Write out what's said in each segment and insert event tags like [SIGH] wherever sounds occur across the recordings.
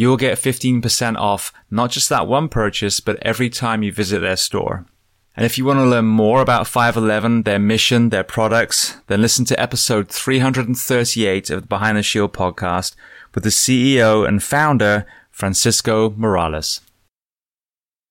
you will get 15% off not just that one purchase, but every time you visit their store. And if you want to learn more about 511, their mission, their products, then listen to episode 338 of the Behind the Shield podcast with the CEO and founder, Francisco Morales.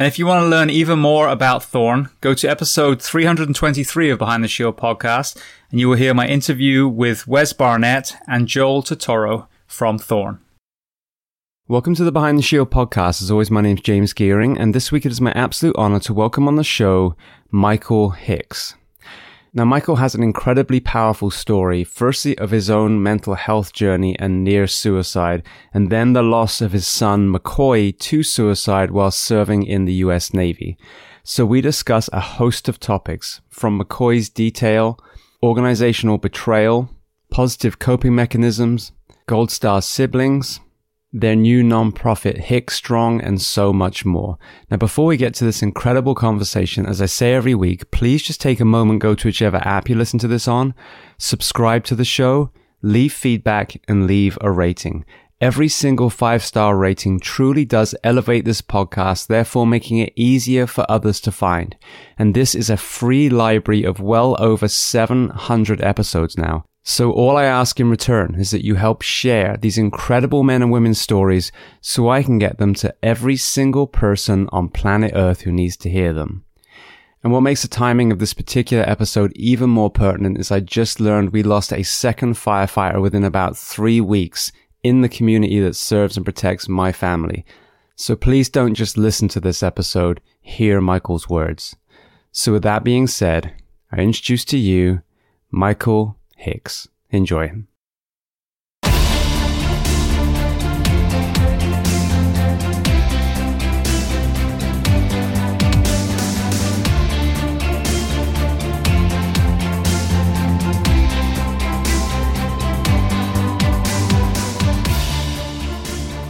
And if you want to learn even more about Thorne, go to episode 323 of Behind the Shield podcast, and you will hear my interview with Wes Barnett and Joel Totoro from Thorne. Welcome to the Behind the Shield podcast. As always, my name is James Geering, and this week it is my absolute honor to welcome on the show Michael Hicks. Now, Michael has an incredibly powerful story, firstly of his own mental health journey and near suicide, and then the loss of his son Macoy to suicide while serving in the US Navy. So we discuss a host of topics from Macoy's detail, organizational betrayal, positive coping mechanisms, Gold Star siblings, their new nonprofit Hicks Strong, and so much more. Now, before we get to this incredible conversation, as I say every week, please just take a moment, go to whichever app you listen to this on, subscribe to the show, leave feedback, and leave a rating. Every single five star rating truly does elevate this podcast, therefore making it easier for others to find. And this is a free library of well over 700 episodes now. So all I ask in return is that you help share these incredible men and women's stories so I can get them to every single person on planet Earth who needs to hear them. And what makes the timing of this particular episode even more pertinent is I just learned we lost a second firefighter within about three weeks in the community that serves and protects my family. So please don't just listen to this episode, hear Michael's words. So with that being said, I introduce to you Michael Hicks. Enjoy.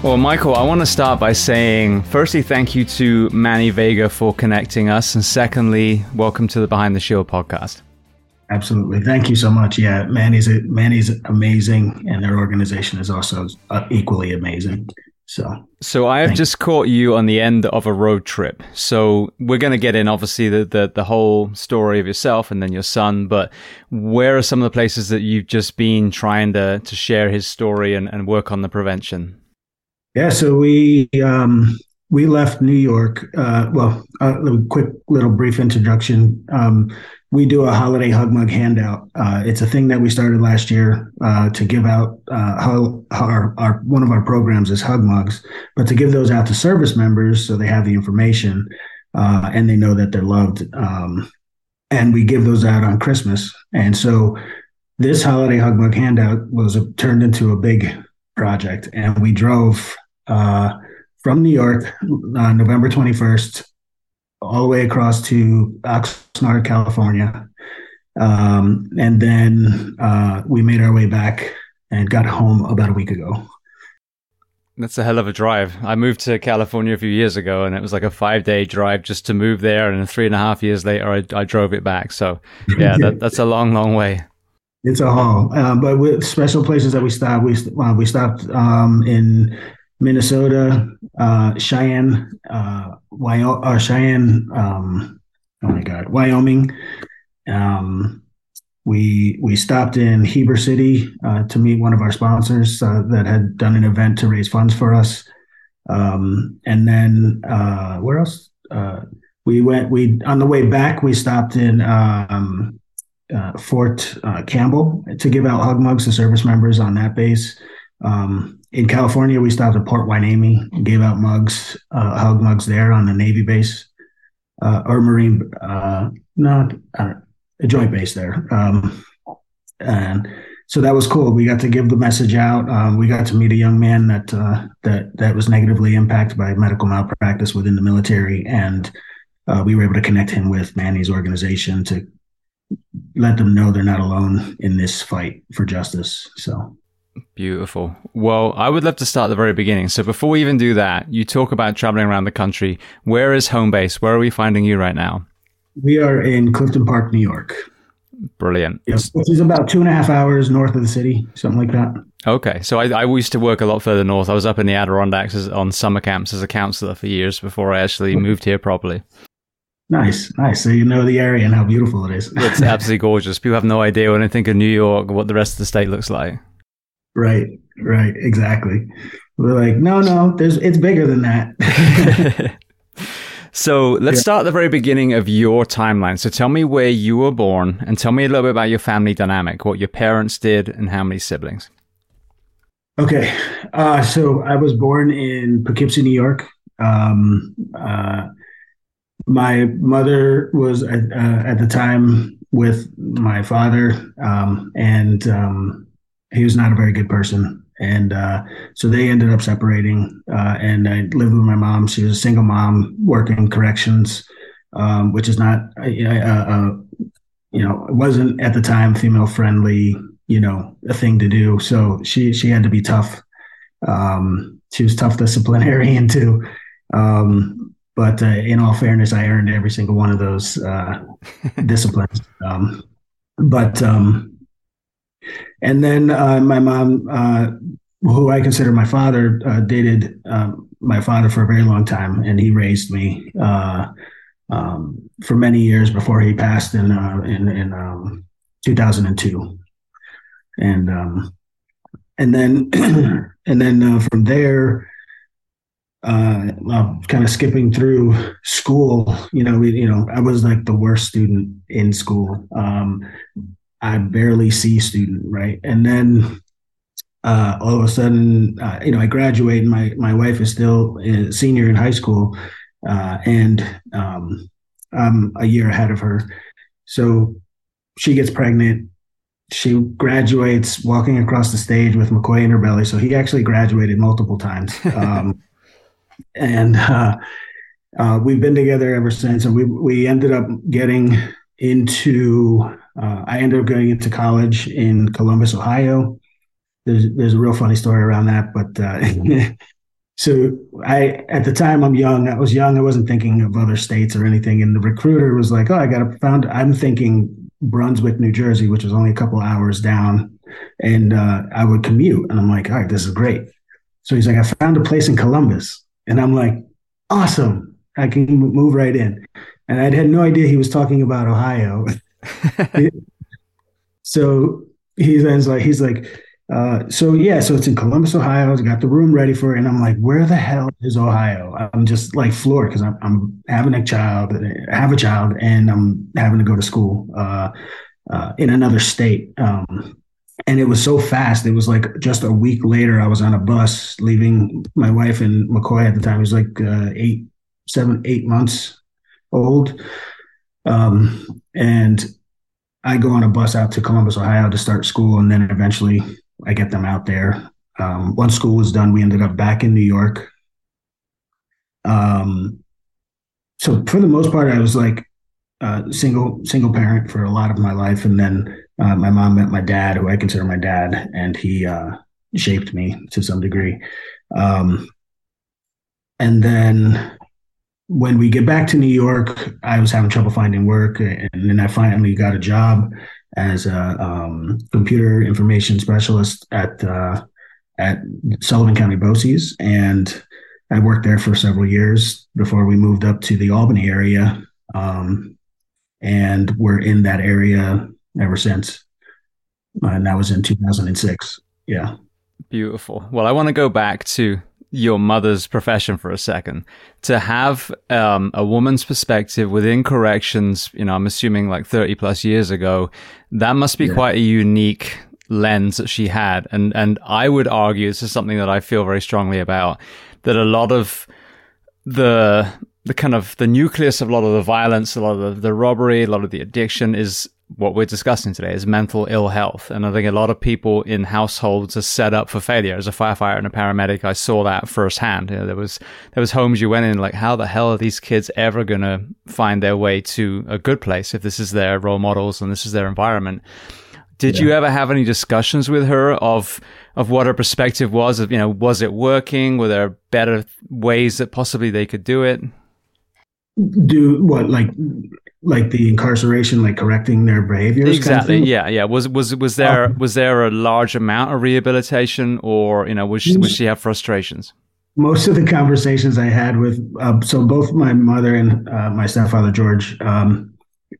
Well, Michael, I want to start by saying, firstly, thank you to Manny Vega for connecting us. And secondly, welcome to the Behind the Shield podcast. Absolutely. Thank you so much. Yeah, Manny's, Manny's amazing, and their organization is also uh, equally amazing. So, so I have just caught you on the end of a road trip. So we're going to get in, obviously, the, the, the whole story of yourself and then your son. But where are some of the places that you've just been trying to to share his story and, and work on the prevention? Yeah, so we um, we left New York. Uh, well, a quick little brief introduction. Um, we do a holiday hug mug handout. Uh, it's a thing that we started last year uh, to give out. Uh, our, our one of our programs is hug mugs, but to give those out to service members so they have the information uh, and they know that they're loved. Um, and we give those out on Christmas. And so this holiday hug mug handout was a, turned into a big project, and we drove uh, from New York on November 21st all the way across to Oxnard, California. Um, and then uh, we made our way back and got home about a week ago. That's a hell of a drive. I moved to California a few years ago, and it was like a five day drive just to move there. And three and a half years later, I, I drove it back. So, yeah, that, that's a long, long way. It's a haul, uh, but with special places that we stopped, we uh, we stopped um, in Minnesota, uh, Cheyenne, uh, Wyoming, uh, Cheyenne, um, oh my God, Wyoming. Um, we we stopped in Heber City uh, to meet one of our sponsors uh, that had done an event to raise funds for us. Um, and then uh, where else? We went. We on the way back, we stopped in um, Fort Campbell to give out hug mugs to service members on that base. Um, in California, we stopped at Port Hueneme, gave out mugs, uh, hug mugs there on the Navy base uh, or Marine, uh, not a joint base there. Um, and so that was cool. We got to give the message out. Um, we got to meet a young man that uh, that that was negatively impacted by medical malpractice within the military, and uh, we were able to connect him with Manny's organization to let them know they're not alone in this fight for justice. So Beautiful. Well, I would love to start at the very beginning. So before we even do that, you talk about traveling around the country. Where is home base? Where are we finding you right now? We are in Clifton Park, New York. Brilliant. Yes, which is about two and a half hours north of the city, something like that. Okay, so I, I used to work a lot further north. I was up in the Adirondacks as, on summer camps as a counselor for years before I actually moved here properly. Nice, nice. So you know the area and how beautiful it is. it's [LAUGHS] absolutely gorgeous. People have no idea when they think of New York what the rest of the state looks like. Right, right, exactly. We're like, no, no, there's it's bigger than that. [LAUGHS] so let's yeah. start at the very beginning of your timeline. So tell me where you were born and tell me a little bit about your family dynamic, what your parents did and how many siblings. Okay. Uh, so I was born in Poughkeepsie, New York. Um, uh, my mother was at, uh, at, the time with my father, um, and um, he was not a very good person. And uh, so they ended up separating. Uh, and I lived with my mom. She was a single mom working corrections, um, which is not, uh, uh, uh, you know, it wasn't at the time female friendly, you know, a thing to do. So she she had to be tough. Um, she was tough disciplinarian [LAUGHS] too. Um, but uh, in all fairness, I earned every single one of those [LAUGHS] disciplines. Um, but um, and then uh, my mom uh, who I consider my father, uh, dated um, my father for a very long time, and he raised me uh, um, for many years before he passed in uh, in, in um, 2002, and um, and then [CLEARS THROAT] and then uh, from there. Uh, kind of skipping through school, you know, we, you know, I was like the worst student in school. I barely see student, right? And then uh, all of a sudden, uh, you know, I graduate, and my my wife is still a senior in high school, uh, and um, I'm a year ahead of her. So she gets pregnant. She graduates walking across the stage with Macoy in her belly. So he actually graduated multiple times, [LAUGHS] um, and uh, uh, we've been together ever since. And we we ended up getting into. Uh, I ended up going into college in Columbus, Ohio there's there's a real funny story around that. But uh, [LAUGHS] so I at the time I'm young. I was young. I wasn't thinking of other states or anything. And the recruiter was like, "Oh, I got a found." I'm thinking Brunswick, New Jersey, which was only a couple hours down, and uh, I would commute. And I'm like, "All right, this is great." So he's like, "I found a place in Columbus," and I'm like, "Awesome! I can move right in." And I had no idea he was talking about Ohio. [LAUGHS] [LAUGHS] so he's like, he's like, uh, so yeah, so it's in Columbus, Ohio. I got the room ready for it, and I'm like, where the hell is Ohio? I'm just like floored because I'm, I'm, having a child, I have a child, and I'm having to go to school uh, uh, in another state. Um, and it was so fast. It was like just a week later, I was on a bus leaving my wife and Macoy at the time. He was like uh, eight, seven, eight months old, um, and I go on a bus out to Columbus, Ohio to start school, and then eventually I get them out there. Um, once school was done, we ended up back in New York. Um, so for the most part, I was like uh, single single parent for a lot of my life, and then uh, my mom met my dad, who I consider my dad, and he uh, shaped me to some degree. Um, and then when we get back to New York, I was having trouble finding work, and then I finally got a job as a um, computer information specialist at uh, at Sullivan County BOCES, and I worked there for several years before we moved up to the Albany area, um, and we're in that area ever since. And that was in 2006. Yeah. Beautiful. Well, I want to go back to your mother's profession for a second to have um, a woman's perspective within corrections you know i'm assuming like 30 plus years ago that must be yeah. quite a unique lens that she had and and i would argue this is something that i feel very strongly about that a lot of the the kind of the nucleus of a lot of the violence a lot of the, the robbery a lot of the addiction is what we're discussing today is mental ill health. And I think a lot of people in households are set up for failure. As a firefighter and a paramedic, I saw that firsthand. You know, there was there was homes you went in like, how the hell are these kids ever gonna find their way to a good place if this is their role models and this is their environment? Did yeah. you ever have any discussions with her of of what her perspective was? Of you know, was it working? Were there better ways that possibly they could do it? Do what like like the incarceration, like correcting their behaviors. Exactly. Kind of yeah. Yeah. Was was was there um, was there a large amount of rehabilitation, or you know, was she, was she have frustrations? Most of the conversations I had with uh, so both my mother and uh, my stepfather George, um,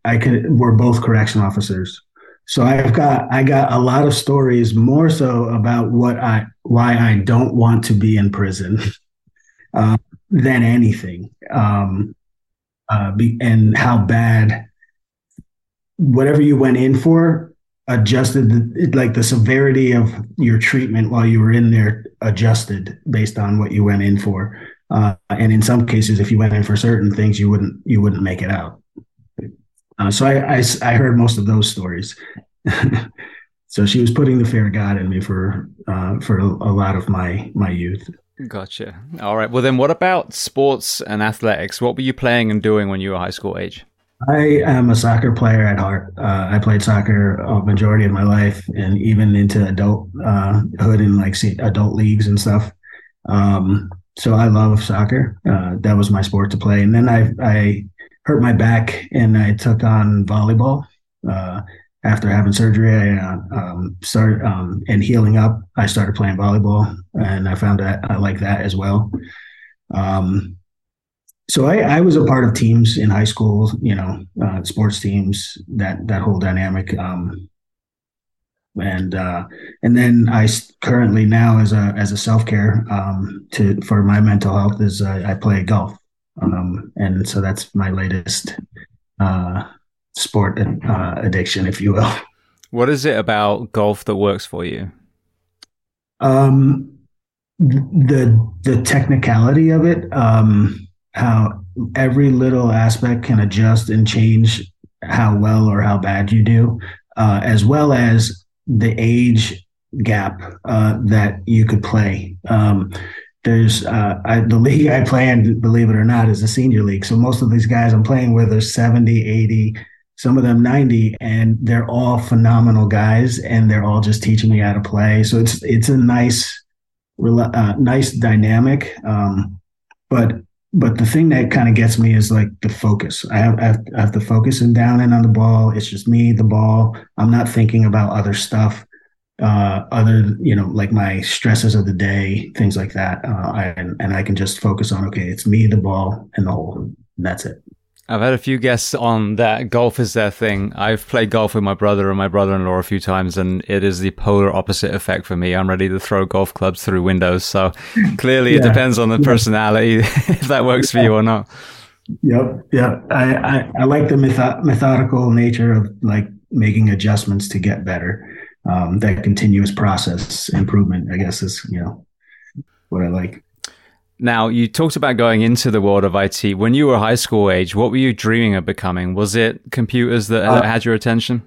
I could were both correction officers. So I've got I got a lot of stories more so about what I why I don't want to be in prison [LAUGHS] uh, than anything. Um, uh, be, and how bad whatever you went in for adjusted the, like the severity of your treatment while you were in there adjusted based on what you went in for. Uh, and in some cases if you went in for certain things you wouldn't you wouldn't make it out. Uh, so I, I, I heard most of those stories. [LAUGHS] So she was putting the fear of god in me for uh, for a, a lot of my my youth Gotcha. All right. Well, then, what about sports and athletics? What were you playing and doing when you were high school age? I am a soccer player at heart. Uh, I played soccer a majority of my life, and even into adulthood uh, and like adult leagues and stuff. Um, so I love soccer. Uh, that was my sport to play. And then I I hurt my back, and I took on volleyball. Uh, after having surgery, I uh, um, started um, and healing up. I started playing volleyball, and I found that I like that as well. Um, so I, I, was a part of teams in high school, you know, uh, sports teams, that that whole dynamic. Um, and uh, and then I currently now as a as a self care um, to for my mental health is uh, I play golf, um, and so that's my latest uh, sport uh, addiction, if you will. What is it about golf that works for you? Um, the the technicality of it, um, how every little aspect can adjust and change how well or how bad you do, uh, as well as the age gap uh, that you could play. Um, there's uh, I, the league I play in, believe it or not, is a senior league. So most of these guys I'm playing with are 70, 80, some of them 90, and they're all phenomenal guys, and they're all just teaching me how to play. So it's it's a nice, uh, nice dynamic. Um, but but the thing that kind of gets me is like the focus. I have, I have, I have to focus and down and on the ball. It's just me, the ball. I'm not thinking about other stuff, uh, other you know, like my stresses of the day, things like that. Uh, I, and, and I can just focus on okay, it's me, the ball, and the hole. And that's it. I've had a few guests on that golf is their thing. I've played golf with my brother and my brother-in-law a few times, and it is the polar opposite effect for me. I'm ready to throw golf clubs through windows. So [LAUGHS] clearly, yeah. it depends on the personality [LAUGHS] if that works for you or not. Yep, yep. I I, I like the method- methodical nature of like making adjustments to get better. Um, that continuous process improvement, I guess, is you know what I like. Now, you talked about going into the world of IT. When you were high school age, what were you dreaming of becoming? Was it computers that, uh, had your attention?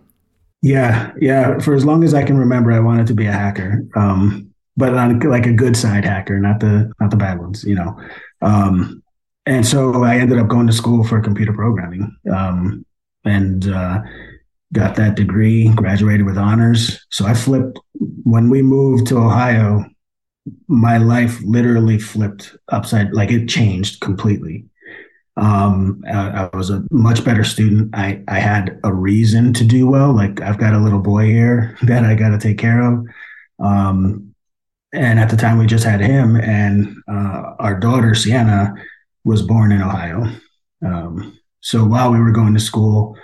Yeah, yeah. For as long as I can remember, I wanted to be a hacker, um, but on like a good side hacker, not the not the bad ones, you know. Um, and so I ended up going to school for computer programming, um, and uh, got that degree. Graduated with honors. So I flipped when we moved to Ohio my life literally flipped upside like it changed completely. Um, I, I, was a much better student. I, I had a reason to do well. Like i've got a little boy here [LAUGHS] that i got to take care of. Um, and at the time we just had him and uh, our daughter sienna was born in ohio. Um, so while we were going to school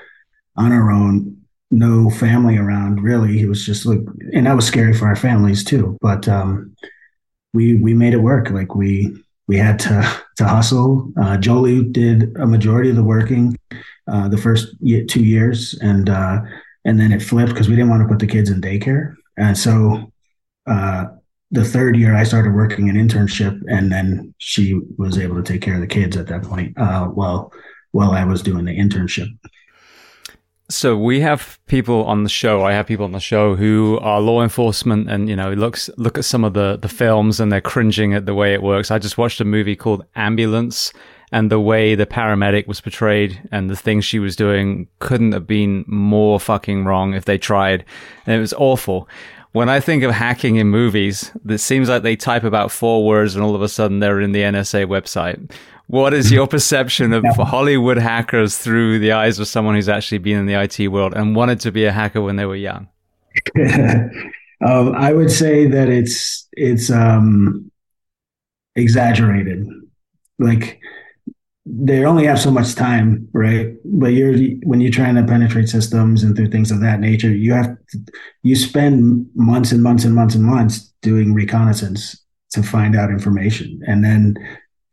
on our own no family around really. It was just like and that was scary for our families too. But um, we we made it work. Like we we had to to hustle. Uh, Jolie did a majority of the working uh, the first two years, and uh, and then it flipped because we didn't want to put the kids in daycare, and so uh, the third year I started working an internship, and then she was able to take care of the kids at that point uh, while while I was doing the internship. So we have people on the show. I have people on the show who are law enforcement, and you know, looks look at some of the the films, and they're cringing at the way it works. I just watched a movie called Ambulance, and the way the paramedic was portrayed and the things she was doing couldn't have been more fucking wrong if they tried, and it was awful. When I think of hacking in movies, it seems like they type about four words, and all of a sudden they're in the NSA website what is your perception of [LAUGHS] Hollywood hackers through the eyes of someone who's actually been in the IT world and wanted to be a hacker when they were young? [LAUGHS] um, I would say that it's it's um, exaggerated. Like they only have so much time, right? But you're when you're trying to penetrate systems and through things of that nature, you have to, you spend months and months and months and months doing reconnaissance to find out information, and then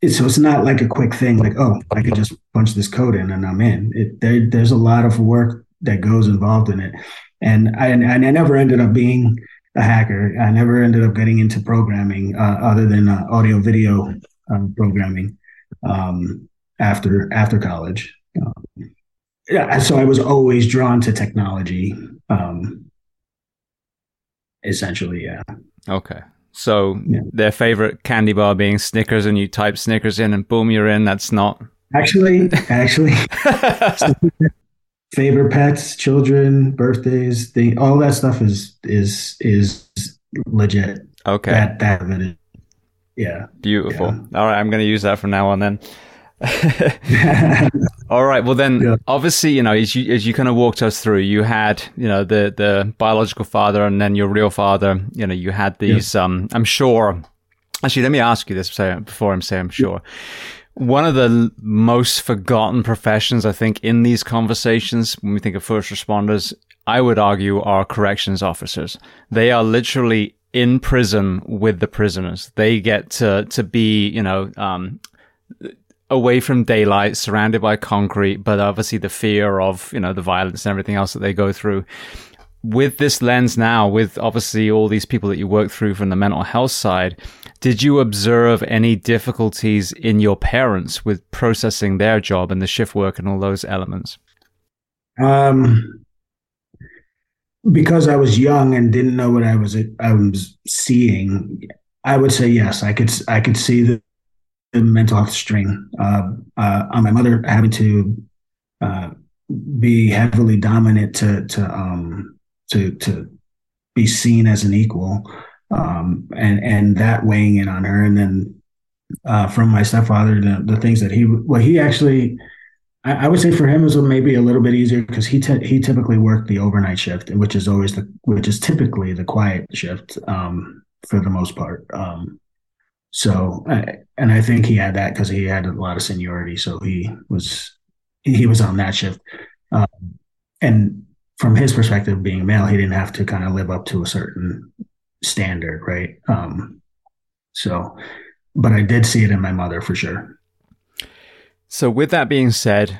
so it's not like a quick thing like oh i can just punch this code in and i'm in. It there, there's a lot of work that goes involved in it. And I, I never ended up being a hacker. I never ended up getting into programming uh, other than uh, audio video um, programming um, after after college. Um, yeah so i was always drawn to technology um, essentially yeah. Okay so yeah. their favorite candy bar being Snickers, and you type Snickers in, and boom, you're in. That's not actually actually [LAUGHS] favorite pets, children, birthdays, the all that stuff is is is legit. Okay, that that of it. Yeah, beautiful. Yeah. All right, I'm going to use that from now on then. [LAUGHS] All right. Well, then, yeah. obviously, you know, as you as you kind of walked us through, you had, you know, the the biological father, and then your real father. You know, you had these. Yeah. Um, I'm sure. Actually, let me ask you this before I'm saying I'm sure. One of the most forgotten professions, I think, in these conversations, when we think of first responders, I would argue, are corrections officers. They are literally in prison with the prisoners. They get to to be, you know, um, away from daylight, surrounded by concrete, but obviously the fear of, you know, the violence and everything else that they go through. With this lens now, with obviously all these people that you work through from the mental health side, did you observe any difficulties in your parents with processing their job and the shift work and all those elements? Um, because I was young and didn't know what I was I was seeing, I would say yes. I could I could see the, the mental health strain uh, uh, on my mother having to uh, be heavily dominant to to um, to to be seen as an equal, um, and and that weighing in on her, and then uh, from my stepfather, the, the things that he well he actually I, I would say for him it was maybe a little bit easier because he t- he typically worked the overnight shift, which is always the which is typically the quiet shift um, for the most part. Um, so, and I think he had that because he had a lot of seniority, so he was he was on that shift. Um, and from his perspective, being male, he didn't have to kind of live up to a certain standard, right? Um, so, but I did see it in my mother for sure. So, with that being said,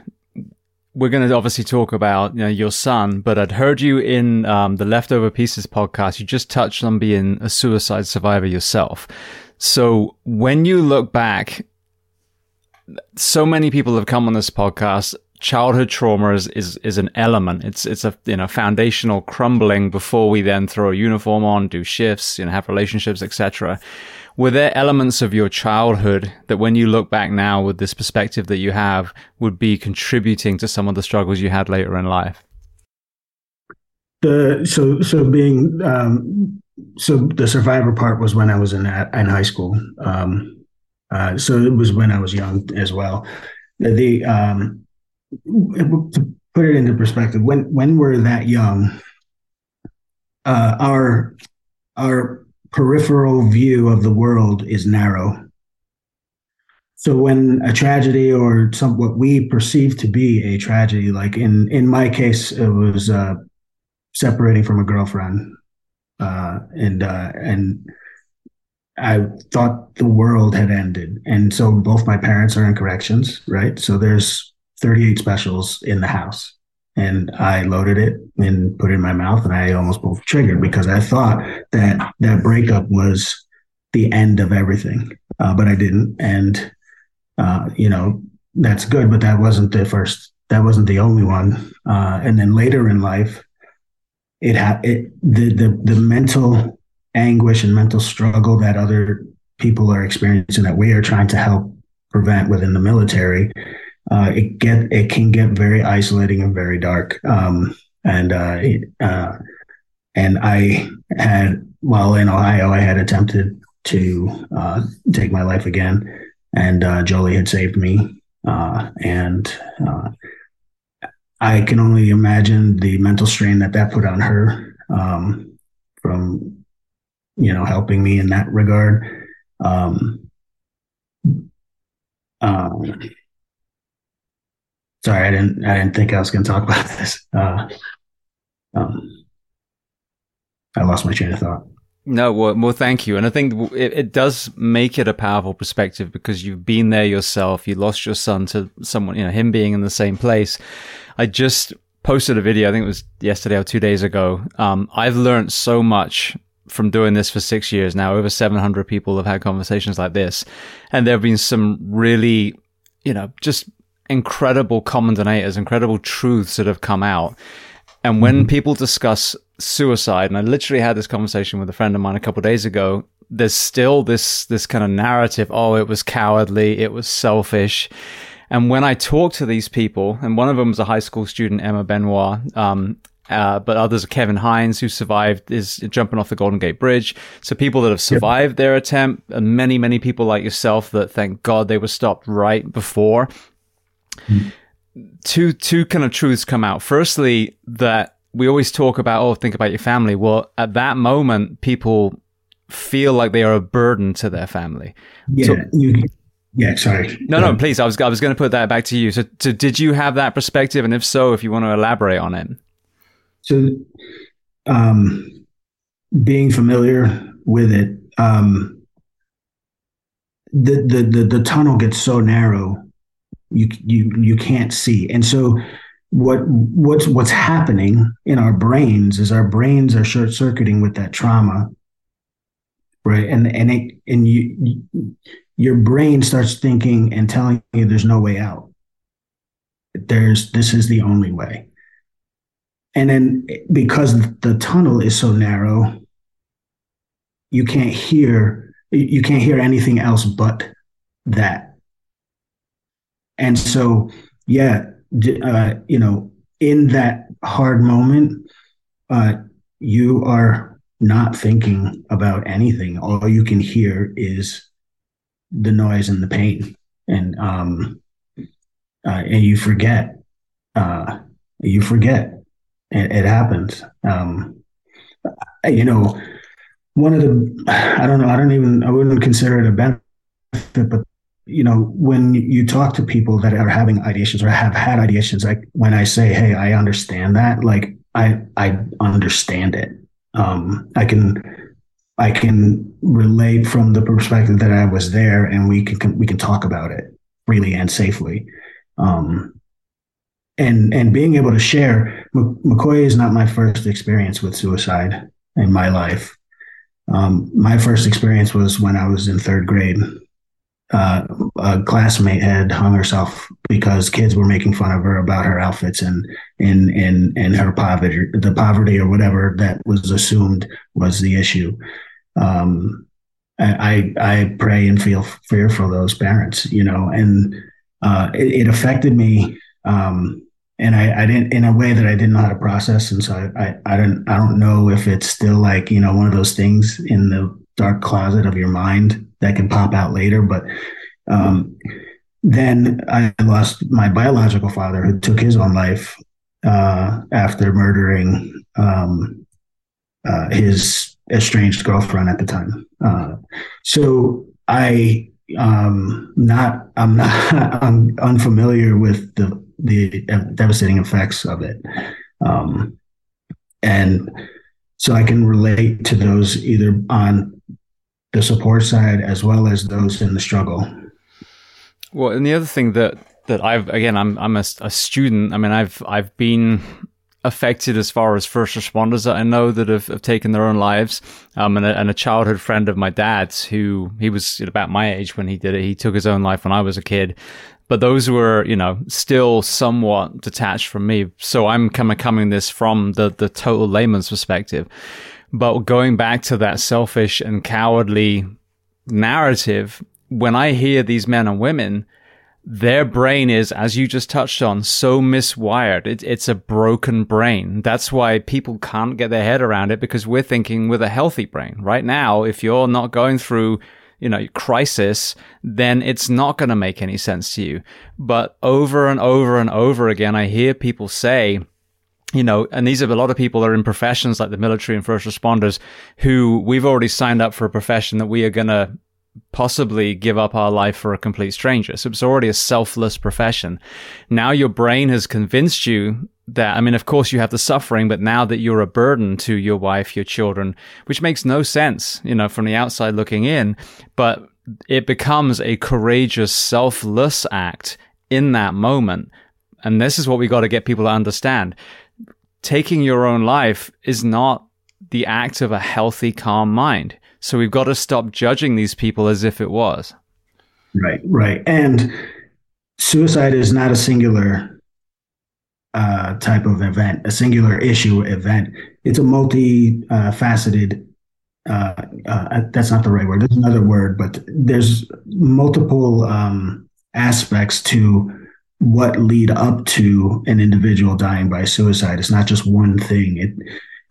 we're going to obviously talk about you know, your son, but I'd heard you in um, the Leftover Pieces podcast. You just touched on being a suicide survivor yourself. So, when you look back, so many people have come on this podcast. Childhood trauma is, is, is an element. It's it's a you know foundational crumbling before we then throw a uniform on, do shifts, you know, have relationships, etc were there elements of your childhood that when you look back now with this perspective that you have would be contributing to some of the struggles you had later in life the so so being um so the survivor part was when i was in in high school. Um uh so it was when i was young as well. The um to put it into perspective when when we're that young uh our our peripheral view of the world is narrow. So when a tragedy or some what we perceive to be a tragedy, like in in my case, it was uh, separating from a girlfriend, uh, and uh, and I thought the world had ended, and so both my parents are in corrections, right? So there's 38 specials in the house, and I loaded it and put it in my mouth, and I almost pulled the trigger because I thought that that breakup was the end of everything, uh, but I didn't. And uh, you know that's good, but that wasn't the first. That wasn't the only one. Uh, and then later in life, it had it the the the mental anguish and mental struggle that other people are experiencing that we are trying to help prevent within the military uh, it get it can get very isolating and very dark. Um, and uh, uh, and I had while in Ohio, I had attempted to uh, take my life again, and uh, Jolie had saved me. Uh, and I can only imagine the mental strain that that put on her um, from you know helping me in that regard. Um, um, sorry, I didn't I didn't think I was going to talk about [LAUGHS] this. Uh, um, I lost my train of thought. No, well, well, thank you. And I think it, it, does make it a powerful perspective because you've been there yourself. You lost your son to someone, you know, him being in the same place. I just posted a video, I think it was yesterday or two days ago. Um, I've learned so much from doing this for six years now. Over 700 people have had conversations like this. And there have been some really, you know, just incredible common denominators, incredible truths that have come out. And when mm-hmm. people discuss suicide, and I literally had this conversation with a friend of mine a couple days ago, there's still this this kind of narrative. Oh, it was cowardly. It was selfish. And when I talk to these people, and one of them was a high school student, Emma Benoit, um, Uh, but others, are Kevin Hines, who survived, is jumping off the Golden Gate Bridge. So people that have survived yep. their attempt, and many, many people like yourself that thank God they were stopped right before. Mm. Two, two kind of truths come out. Firstly, that we always talk about, oh, think about your family. Well, at that moment, people feel like they are a burden to their family. Yeah, so, yeah. Sorry. No, no. Please, I was I was going to put that back to you. So, so, did you have that perspective, and if so, if you want to elaborate on it? So, um, being familiar with it, um, the, the the the tunnel gets so narrow, you you you can't see, and so what what's what's happening in our brains is our brains are short circuiting with that trauma right? And and it and you, your brain starts thinking and telling you there's no way out. There's this is the only way. And then because the tunnel is so narrow you can't hear you can't hear anything else but that and so yeah uh, you know in that hard moment uh, you are not thinking about anything. All you can hear is the noise and the pain, and um, uh, and you forget. Uh, you forget. It, it happens. Um, you know, one of the I don't know. I don't even. I wouldn't consider it a benefit, but you know, when you talk to people that are having ideations or have had ideations, like when I say, "Hey, I understand that," like I I understand it um, I can I can relate from the perspective that I was there, and we can we can talk about it freely and safely. Um, and and being able to share, Macoy is not my first experience with suicide in my life. Um, my first experience was when I was in third grade uh, a classmate had hung herself because kids were making fun of her about her outfits and in in in her poverty, the poverty or whatever that was assumed was the issue. Um, I I pray and feel fear for those parents, you know, and uh, it, it, affected me. Um, and I, I didn't in a way that I didn't know how to process, and so I, I I don't I don't know if it's still like you know one of those things in the dark closet of your mind that can pop out later. But um, then I lost my biological father, who took his own life uh, after murdering um, uh, his estranged girlfriend at the time. Uh, so I um not I'm not [LAUGHS] I'm unfamiliar with the the devastating effects of it. Um, and so I can relate to those either on the support side as well as those in the struggle. Well, and the other thing that that I've again, I'm I'm a, a student. I mean, I've I've been affected as far as first responders that I know that have, have taken their own lives. Um, and a, and a childhood friend of my dad's who he was about my age when he did it. He took his own life when I was a kid. But those were, you know, still somewhat detached from me. So I'm kind of coming this from the, the total layman's perspective. But going back to that selfish and cowardly narrative, when I hear these men and women, their brain is, as you just touched on, so miswired. It, it's a broken brain. That's why people can't get their head around it because we're thinking with a healthy brain. Right now, if you're not going through, you know, crisis, then it's not going to make any sense to you. But over and over and over again, I hear people say, you know, and these are a lot of people that are in professions like the military and first responders who we've already signed up for a profession that we are going to possibly give up our life for a complete stranger. So it's already a selfless profession. Now your brain has convinced you that, I mean, of course you have the suffering, but now that you're a burden to your wife, your children, which makes no sense, you know, from the outside looking in, but it becomes a courageous, selfless act in that moment. And this is what we got to get people to understand taking your own life is not the act of a healthy, calm mind. So we've got to stop judging these people as if it was. Right, right. And suicide is not a singular uh, type of event, a singular issue event. It's a multi-faceted. Uh, uh, that's not the right word. There's another word, but there's multiple um, aspects to what lead up to an individual dying by suicide. It's not just one thing. It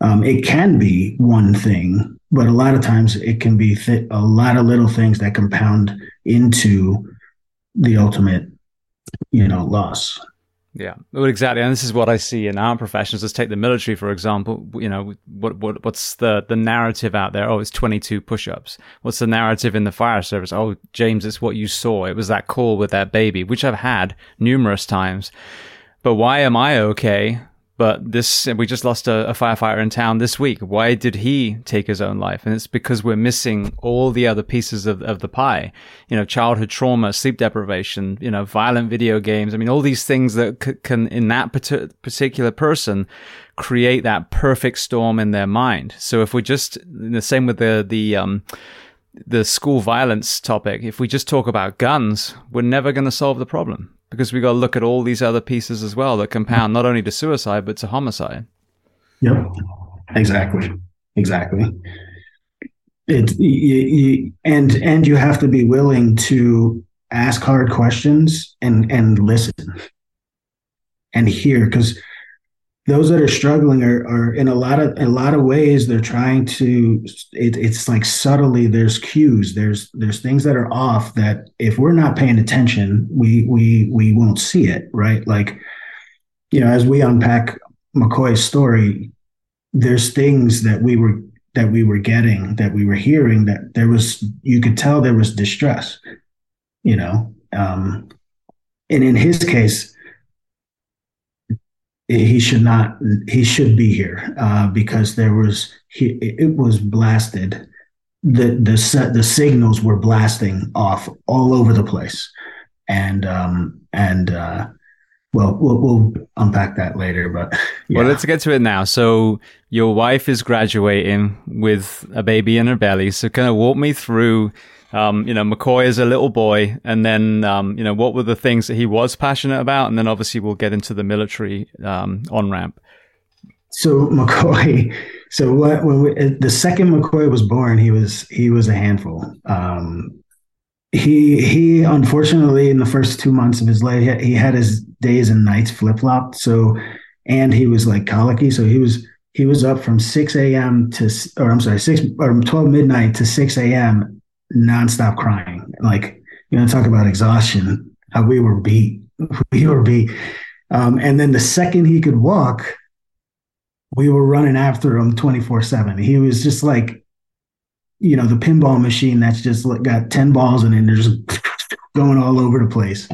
um, it can be one thing, but a lot of times it can be th- a lot of little things that compound into the ultimate, you know, loss. Yeah, well, exactly, and this is what I see in our professions. Let's take the military for example. You know, what what what's the the narrative out there? Oh, it's twenty two push ups. What's the narrative in the fire service? Oh, James, it's what you saw. It was that call with that baby, which I've had numerous times. But why am I okay but this, we just lost a, a, firefighter in town this week. Why did he take his own life? And it's because we're missing all the other pieces of, of the pie. You know, childhood trauma, sleep deprivation, you know, violent video games. I mean, all these things that c- can, in that particular person, create that perfect storm in their mind. So if we're just, the same with the, the, um, the school violence topic, if we just talk about guns, we're never going to solve the problem because we got to look at all these other pieces as well that compound not only to suicide but to homicide. Yep, exactly, exactly. It you, you, and and you have to be willing to ask hard questions and and listen and hear because those that are struggling are, are in a lot of a lot of ways they're trying to it, it's like subtly there's cues. There's there's things that are off that if we're not paying attention we we we won't see it right? Like you know as we unpack Macoy's story there's things that we were that we were getting that we were hearing that there was you could tell there was distress you know? Um and in his case he should not he should be here uh, because there was he, it was blasted. The the set the signals were blasting off all over the place. And um and uh well we'll, we'll unpack that later but [LAUGHS] yeah. well let's get to it now. So your wife is graduating with a baby in her belly. So kind of walk me through um, you know, Macoy is a little boy, and then um, you know what were the things that he was passionate about, and then obviously we'll get into the military um, on ramp. So [LAUGHS] Macoy, so what, when we, the second Macoy was born, he was he was a handful. Um, he he unfortunately in the first two months of his life he had his days and nights flip flopped. So and he was like colicky, so he was he was up from 6 a.m. to, or I'm sorry, 6 or 12 midnight to 6 a.m nonstop crying. Like, you know, talk about exhaustion, how we were beat. [LAUGHS] We were beat. Um, and then the second he could walk, we were running after him 24 7. He was just like, you know, the pinball machine that's just got 10 balls in it and they're just [LAUGHS] going all over the place.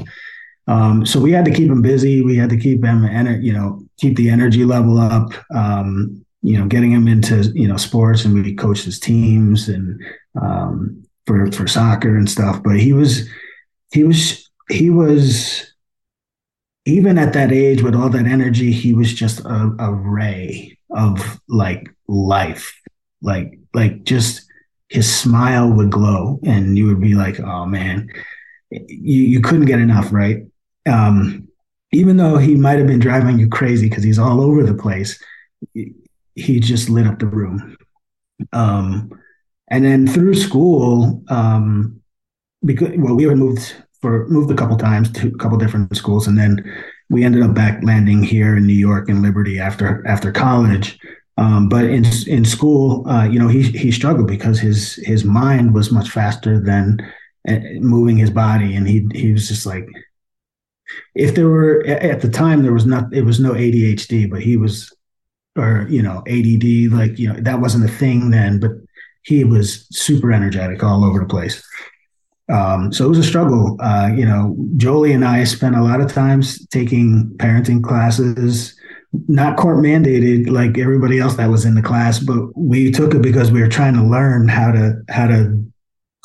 Um, so we had to keep him busy. We had to keep him, ener- you know, keep the energy level up. Um, you know, getting him into you know sports, and we coached his teams, and um, for for soccer and stuff. But he was he was he was even at that age with all that energy, he was just a, a ray of like life, like like just his smile would glow, and you would be like, oh man, you you couldn't get enough, right? Um, even though he might have been driving you crazy because he's all over the place, he just lit up the room. Um, and then through school, um, because well, we were moved for moved a couple times to a couple different schools, and then we ended up back landing here in New York in Liberty after after college. Um, but in in school, uh, you know, he he struggled because his his mind was much faster than uh, moving his body, and he he was just like, if there were at the time there was not it was no ADHD, but he was, or you know ADD, like you know that wasn't a thing then, but he was super energetic all over the place. Um, so it was a struggle. Uh, you know, Jolie and I spent a lot of times taking parenting classes, not court mandated like everybody else that was in the class, but we took it because we were trying to learn how to how to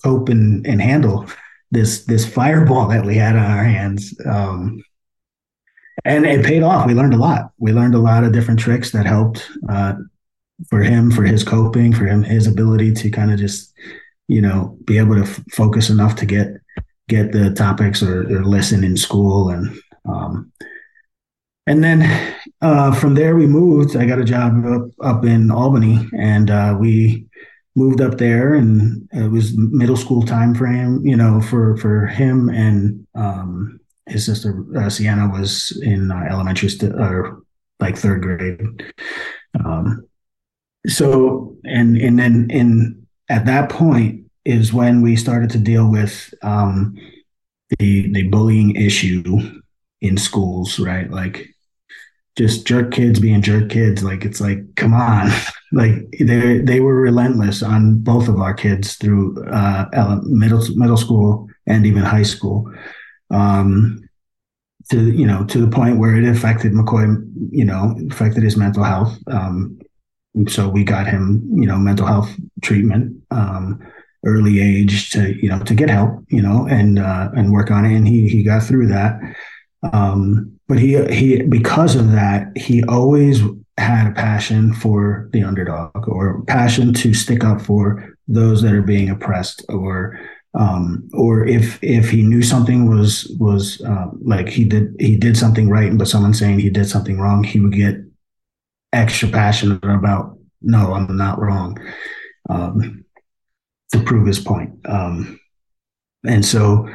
cope and, and handle this this fireball that we had on our hands. Um, and it paid off. We learned a lot. We learned a lot of different tricks that helped uh, for him, for his coping, for him, his ability to kind of just, you know, be able to f- focus enough to get get the topics or, or listen in school and um, and then uh, from there we moved. I got a job up, up in Albany, and uh, we moved up there, and it was middle school time frame, you know, for for him and um, his sister uh, Sienna was in uh, elementary st- or like third grade. Um, so and and then in at that point is when we started to deal with um, the the bullying issue in schools, right? Like just jerk kids being jerk kids. Like it's like, come on, [LAUGHS] like they they were relentless on both of our kids through uh, middle middle school and even high school. Um, to you know to the point where it affected Macoy, you know, affected his mental health. Um, so we got him, you know, mental health treatment um, early age to you know to get help, you know, and uh, and work on it. And he he got through that. Um, but he he because of that, he always had a passion for the underdog or passion to stick up for those that are being oppressed or um, or if if he knew something was was uh, like he did he did something right but someone saying he did something wrong he would get extra passionate about no i'm not wrong um, to prove his point. Um, and so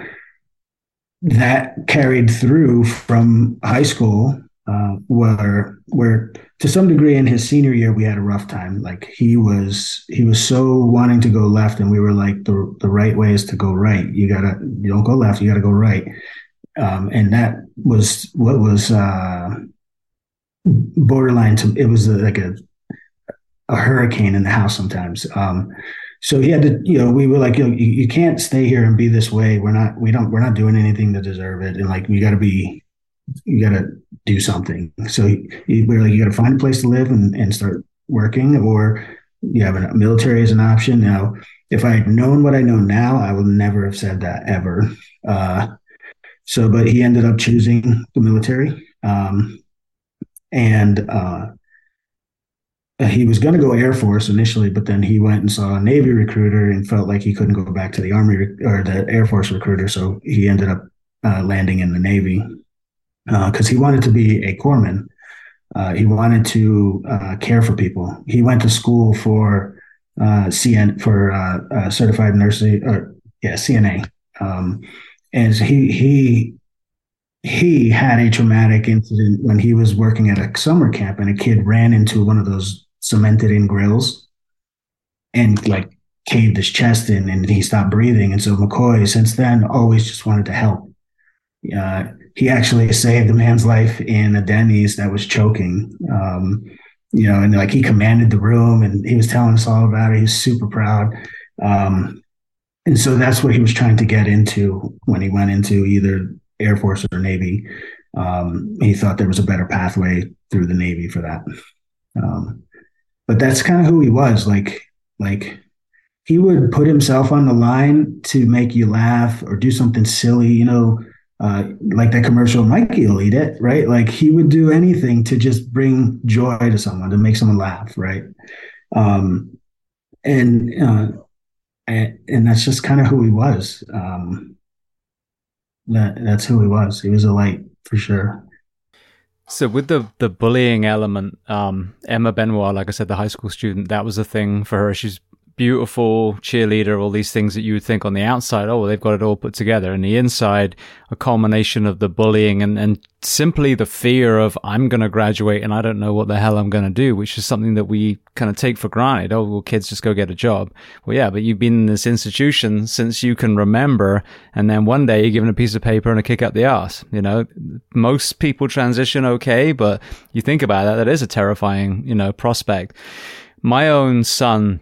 that carried through from high school uh, where where to some degree in his senior year we had a rough time. Like he was he was so wanting to go left and we were like the the right way is to go right. You gotta you don't go left you gotta go right. Um, and that was what was uh, borderline to it was like a a hurricane in the house sometimes um, so he had to, you know, we were like, you, know, you, you can't stay here and be this way. We're not, we don't, we're not doing anything to deserve it. And like, you got to be, you got to do something. So he, he, we are like, you got to find a place to live and, and start working, or you have a military as an option. Now, if I had known what I know now, I would never have said that ever. Uh, so, but he ended up choosing the military. Um, and, uh, he was going to go Air Force initially, but then he went and saw a Navy recruiter and felt like he couldn't go back to the Army or the Air Force recruiter. So he ended up uh, landing in the Navy because uh, he wanted to be a corpsman. Uh, he wanted to uh, care for people. He went to school for uh, CN for uh, certified nursing or yeah CNA, um, and he he he had a traumatic incident when he was working at a summer camp and a kid ran into one of those cemented in grills and like caved his chest in and he stopped breathing. And so Macoy, since then, always just wanted to help. Uh, he actually saved a man's life in a Denny's that was choking. Um, you know, and like he commanded the room and he was telling us all about it. He was super proud. Um, and so that's what he was trying to get into when he went into either Air Force or Navy. Um, he thought there was a better pathway through the Navy for that. Um, but that's kind of who he was. Like, like he would put himself on the line to make you laugh or do something silly, you know, uh, like that commercial, Mikey will eat it, right? Like he would do anything to just bring joy to someone, to make someone laugh, right? Um, and, uh, and, and that's just kind of who he was. Um, that that's who he was. He was a light for sure. So with the the bullying element, um, Emma Benoit, like I said, the high school student, that was a thing for her. She's beautiful cheerleader, all these things that you would think on the outside, oh, well, they've got it all put together. And the inside, a culmination of the bullying and, and simply the fear of I'm going to graduate and I don't know what the hell I'm going to do, which is something that we kind of take for granted. Oh, well, kids just go get a job. Well, yeah, but you've been in this institution since you can remember. And then one day you're given a piece of paper and a kick up the ass. You know, most people transition okay, but you think about that, that is a terrifying, you know, prospect. My own son,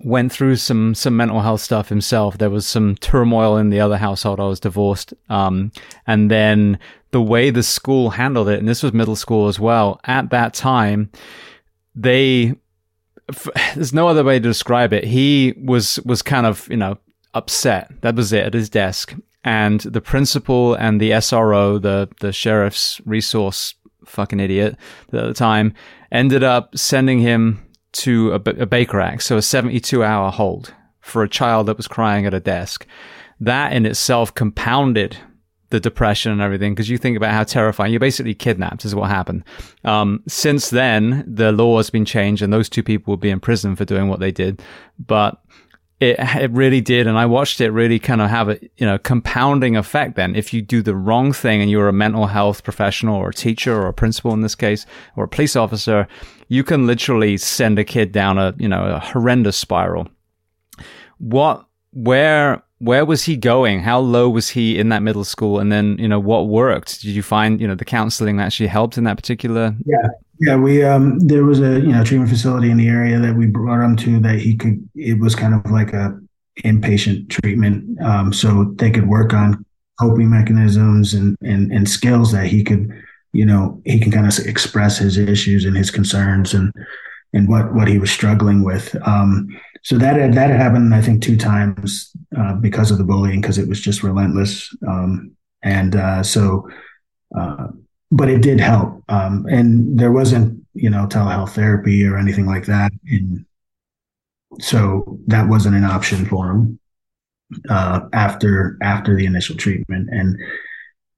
went through some some mental health stuff himself. There was some turmoil in the other household. I was divorced, um, and then the way the school handled it, and this was middle school as well. At that time, they f- there's no other way to describe it. He was was kind of you know upset. That was it at his desk, and the principal and the SRO, the the sheriff's resource fucking idiot at the time, ended up sending him to a, a Baker Act, so a 72 hour hold for a child that was crying at a desk. That in itself compounded the depression and everything because you think about how terrifying you're basically kidnapped is what happened um, since then the law has been changed and those two people will be in prison for doing what they did but it it really did, and I watched it really kind of have a you know compounding effect. Then, if you do the wrong thing and you're a mental health professional or a teacher or a principal in this case or a police officer, you can literally send a kid down a you know a horrendous spiral. What where where was he going? How low was he in that middle school? And then, you know, what worked? Did you find, you know, the counseling actually helped in that particular? Yeah. Yeah. We, um, there was a, you know, treatment facility in the area that we brought him to that he could, it was kind of like a inpatient treatment. Um, so they could work on coping mechanisms and, and, and skills that he could, you know, he can kind of express his issues and his concerns and, and what, what he was struggling with. Um, so that had, that had happened, I think, two times uh, because of the bullying, because it was just relentless. Um, and uh, so, uh, but it did help. Um, and there wasn't, you know, telehealth therapy or anything like that. And so that wasn't an option for him uh, after after the initial treatment. And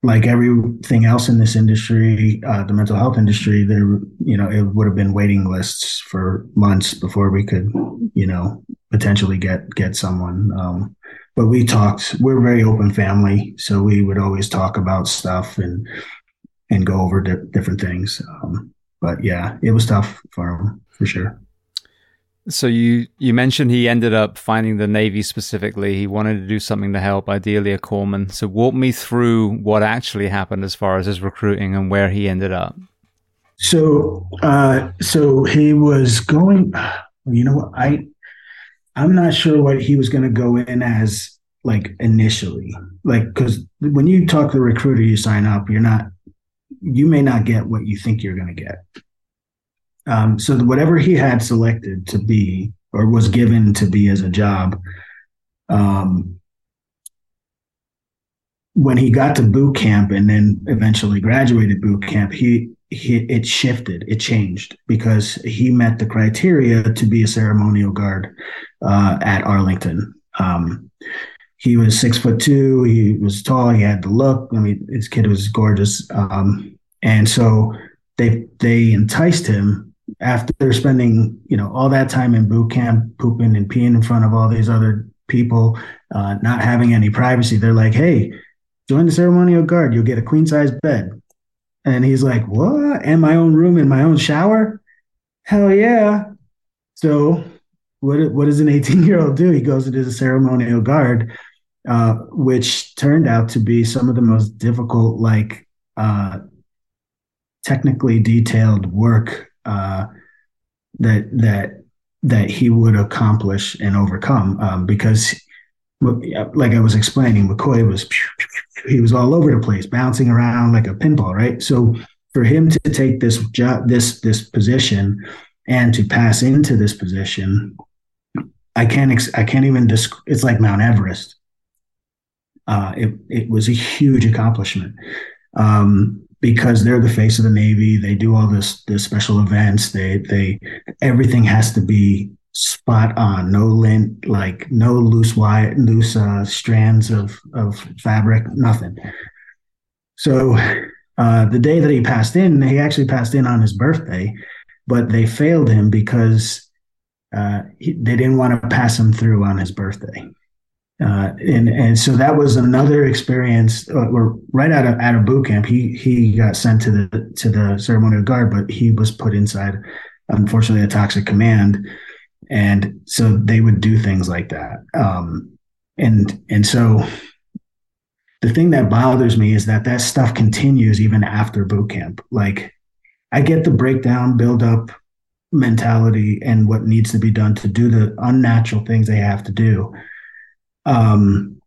like everything else in this industry, uh, the mental health industry, there, you know, it would have been waiting lists for months before we could, you know, potentially get get someone. Um, but we talked. We're a very open family, so we would always talk about stuff and and go over di- different things. Um, but yeah, it was tough for him for sure. So you you mentioned he ended up finding the Navy specifically. He wanted to do something to help, ideally a corpsman. So walk me through what actually happened as far as his recruiting and where he ended up. So uh, so he was going. You know I I'm not sure what he was going to go in as like initially, like because when you talk to the recruiter, you sign up. You're not. You may not get what you think you're going to get. Um, so whatever he had selected to be or was given to be as a job, um, when he got to boot camp and then eventually graduated boot camp, he, he it shifted, it changed because he met the criteria to be a ceremonial guard uh, at Arlington. Um, he was six foot two. He was tall. He had the look. I mean, his kid was gorgeous. Um, and so they they enticed him after spending you know all that time in boot camp pooping and peeing in front of all these other people uh, not having any privacy they're like hey join the ceremonial guard you'll get a queen size bed and he's like what and my own room and my own shower hell yeah so what, what does an 18 year old do he goes into the ceremonial guard uh, which turned out to be some of the most difficult like uh, technically detailed work uh, that that that he would accomplish and overcome um, because like I was explaining, Macoy was he was all over the place, bouncing around like a pinball, right? So for him to take this job, this this position, and to pass into this position, I can't ex- I can't even. Desc- it's like Mount Everest. Uh, it it was a huge accomplishment. Um, because they're the face of the Navy. They do all this the special events. They they everything has to be spot on. No lint, like no loose wire, loose uh, strands of of fabric, nothing. So uh, the day that he passed in, he actually passed in on his birthday, but they failed him because uh, he, they didn't want to pass him through on his birthday. Uh, and and so that was another experience. Uh, right out of out of boot camp, he he got sent to the to the ceremonial guard, but he was put inside, unfortunately, a toxic command, and so they would do things like that. Um, and and so the thing that bothers me is that that stuff continues even after boot camp. Like I get the breakdown, build up mentality, and what needs to be done to do the unnatural things they have to do um,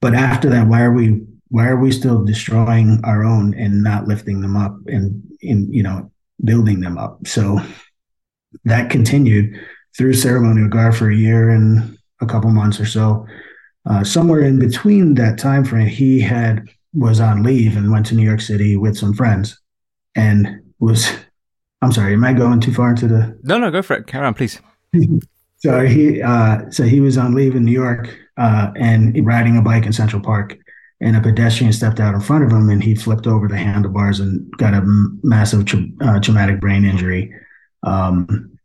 but after that, why are we why are we still destroying our own and not lifting them up and in you know building them up? So that continued through ceremonial guard for a year and a couple months or so. Uh, somewhere in between that time frame, he had was on leave and went to New York City with some friends, and was. I'm sorry, am I going too far into the? No, no, go for it. Carry on, please. [LAUGHS] So he uh, so he was on leave in New York uh, and riding a bike in Central Park, and a pedestrian stepped out in front of him, and he flipped over the handlebars and got a massive tra- uh, traumatic brain injury, um,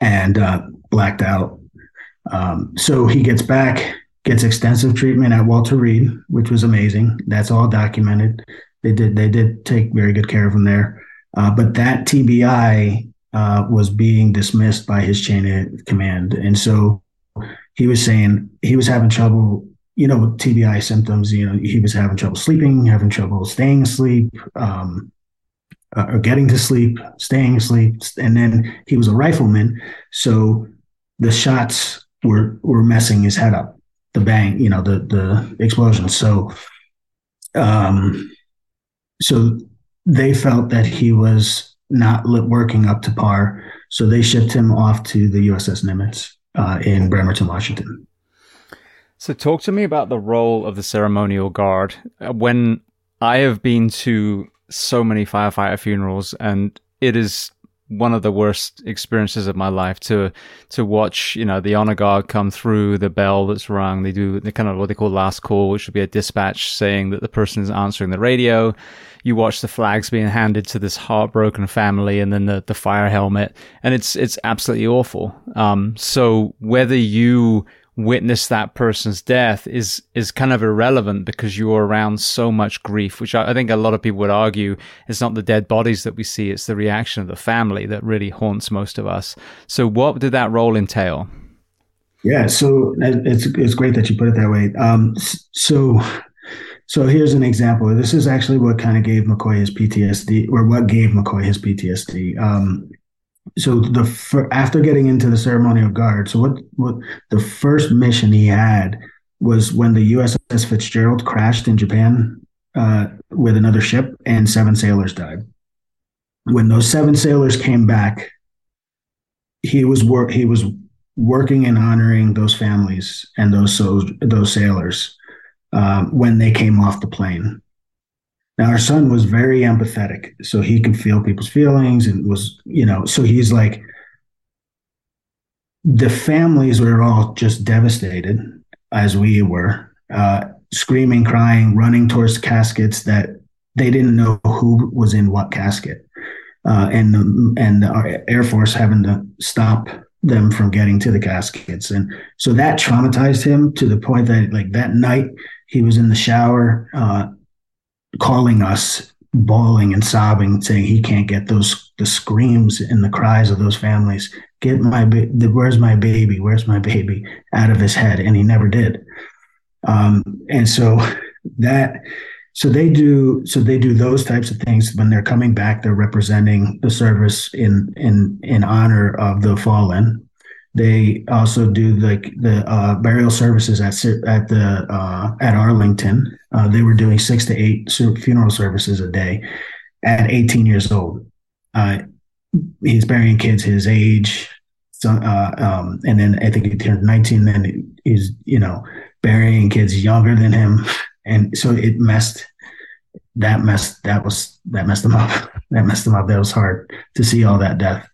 and uh, blacked out. Um, so he gets back, gets extensive treatment at Walter Reed, which was amazing. That's all documented. They did they did take very good care of him there. Uh, but that TBI uh, was being dismissed by his chain of command, and so he was saying he was having trouble. You know, with TBI symptoms. You know, he was having trouble sleeping, having trouble staying asleep. Um, uh, or getting to sleep, staying asleep, and then he was a rifleman, so the shots were were messing his head up. The bang, you know, the the explosion. So, um, so they felt that he was not working up to par, so they shipped him off to the USS Nimitz uh, in Bremerton, Washington. So, talk to me about the role of the ceremonial guard. When I have been to so many firefighter funerals, and it is one of the worst experiences of my life to to watch you know the honor guard come through the bell that's rung they do the kind of what they call last call which would be a dispatch saying that the person is answering the radio you watch the flags being handed to this heartbroken family and then the the fire helmet and it's it's absolutely awful um so whether you witness that person's death is is kind of irrelevant because you're around so much grief, which I, I, think a lot of people would argue it's not the dead bodies that we see, it's the reaction of the family that really haunts most of us. So, what did that role entail? Yeah, so it's it's great that you put it that way. Um, so. So here's an example. This is actually what kind of gave Macoy his PTSD, or what gave Macoy his PTSD. Um, so the after getting into the ceremonial guard, so what what the first mission he had was when the USS Fitzgerald crashed in Japan uh, with another ship, and seven sailors died. When those seven sailors came back, he was work he was working and honoring those families and those so, those sailors um, when they came off the plane. Now our son was very empathetic, so he could feel people's feelings and was, you know, so he's like the families were all just devastated as we were, uh, screaming, crying, running towards caskets that they didn't know who was in what casket. Uh, and and our Air Force having to stop them from getting to the caskets, and so that traumatized him to the point that like that night he was in the shower, uh, calling us bawling and sobbing saying he can't get those the screams and the cries of those families. Get my the, where's my baby? Where's my baby? Out of his head. And he never did. Um, and so that so they do so they do those types of things. When they're coming back they're representing the service in in in honor of the fallen they also do like the uh, burial services at at the uh, at Arlington. Uh, they were doing six to eight funeral services a day at 18 years old. Uh, he's burying kids his age, so, uh, um, and then I think he turned 19. Then he's you know burying kids younger than him, [LAUGHS] and so it messed that messed that was that messed him up. [LAUGHS] that messed him up. That was hard to see all that death.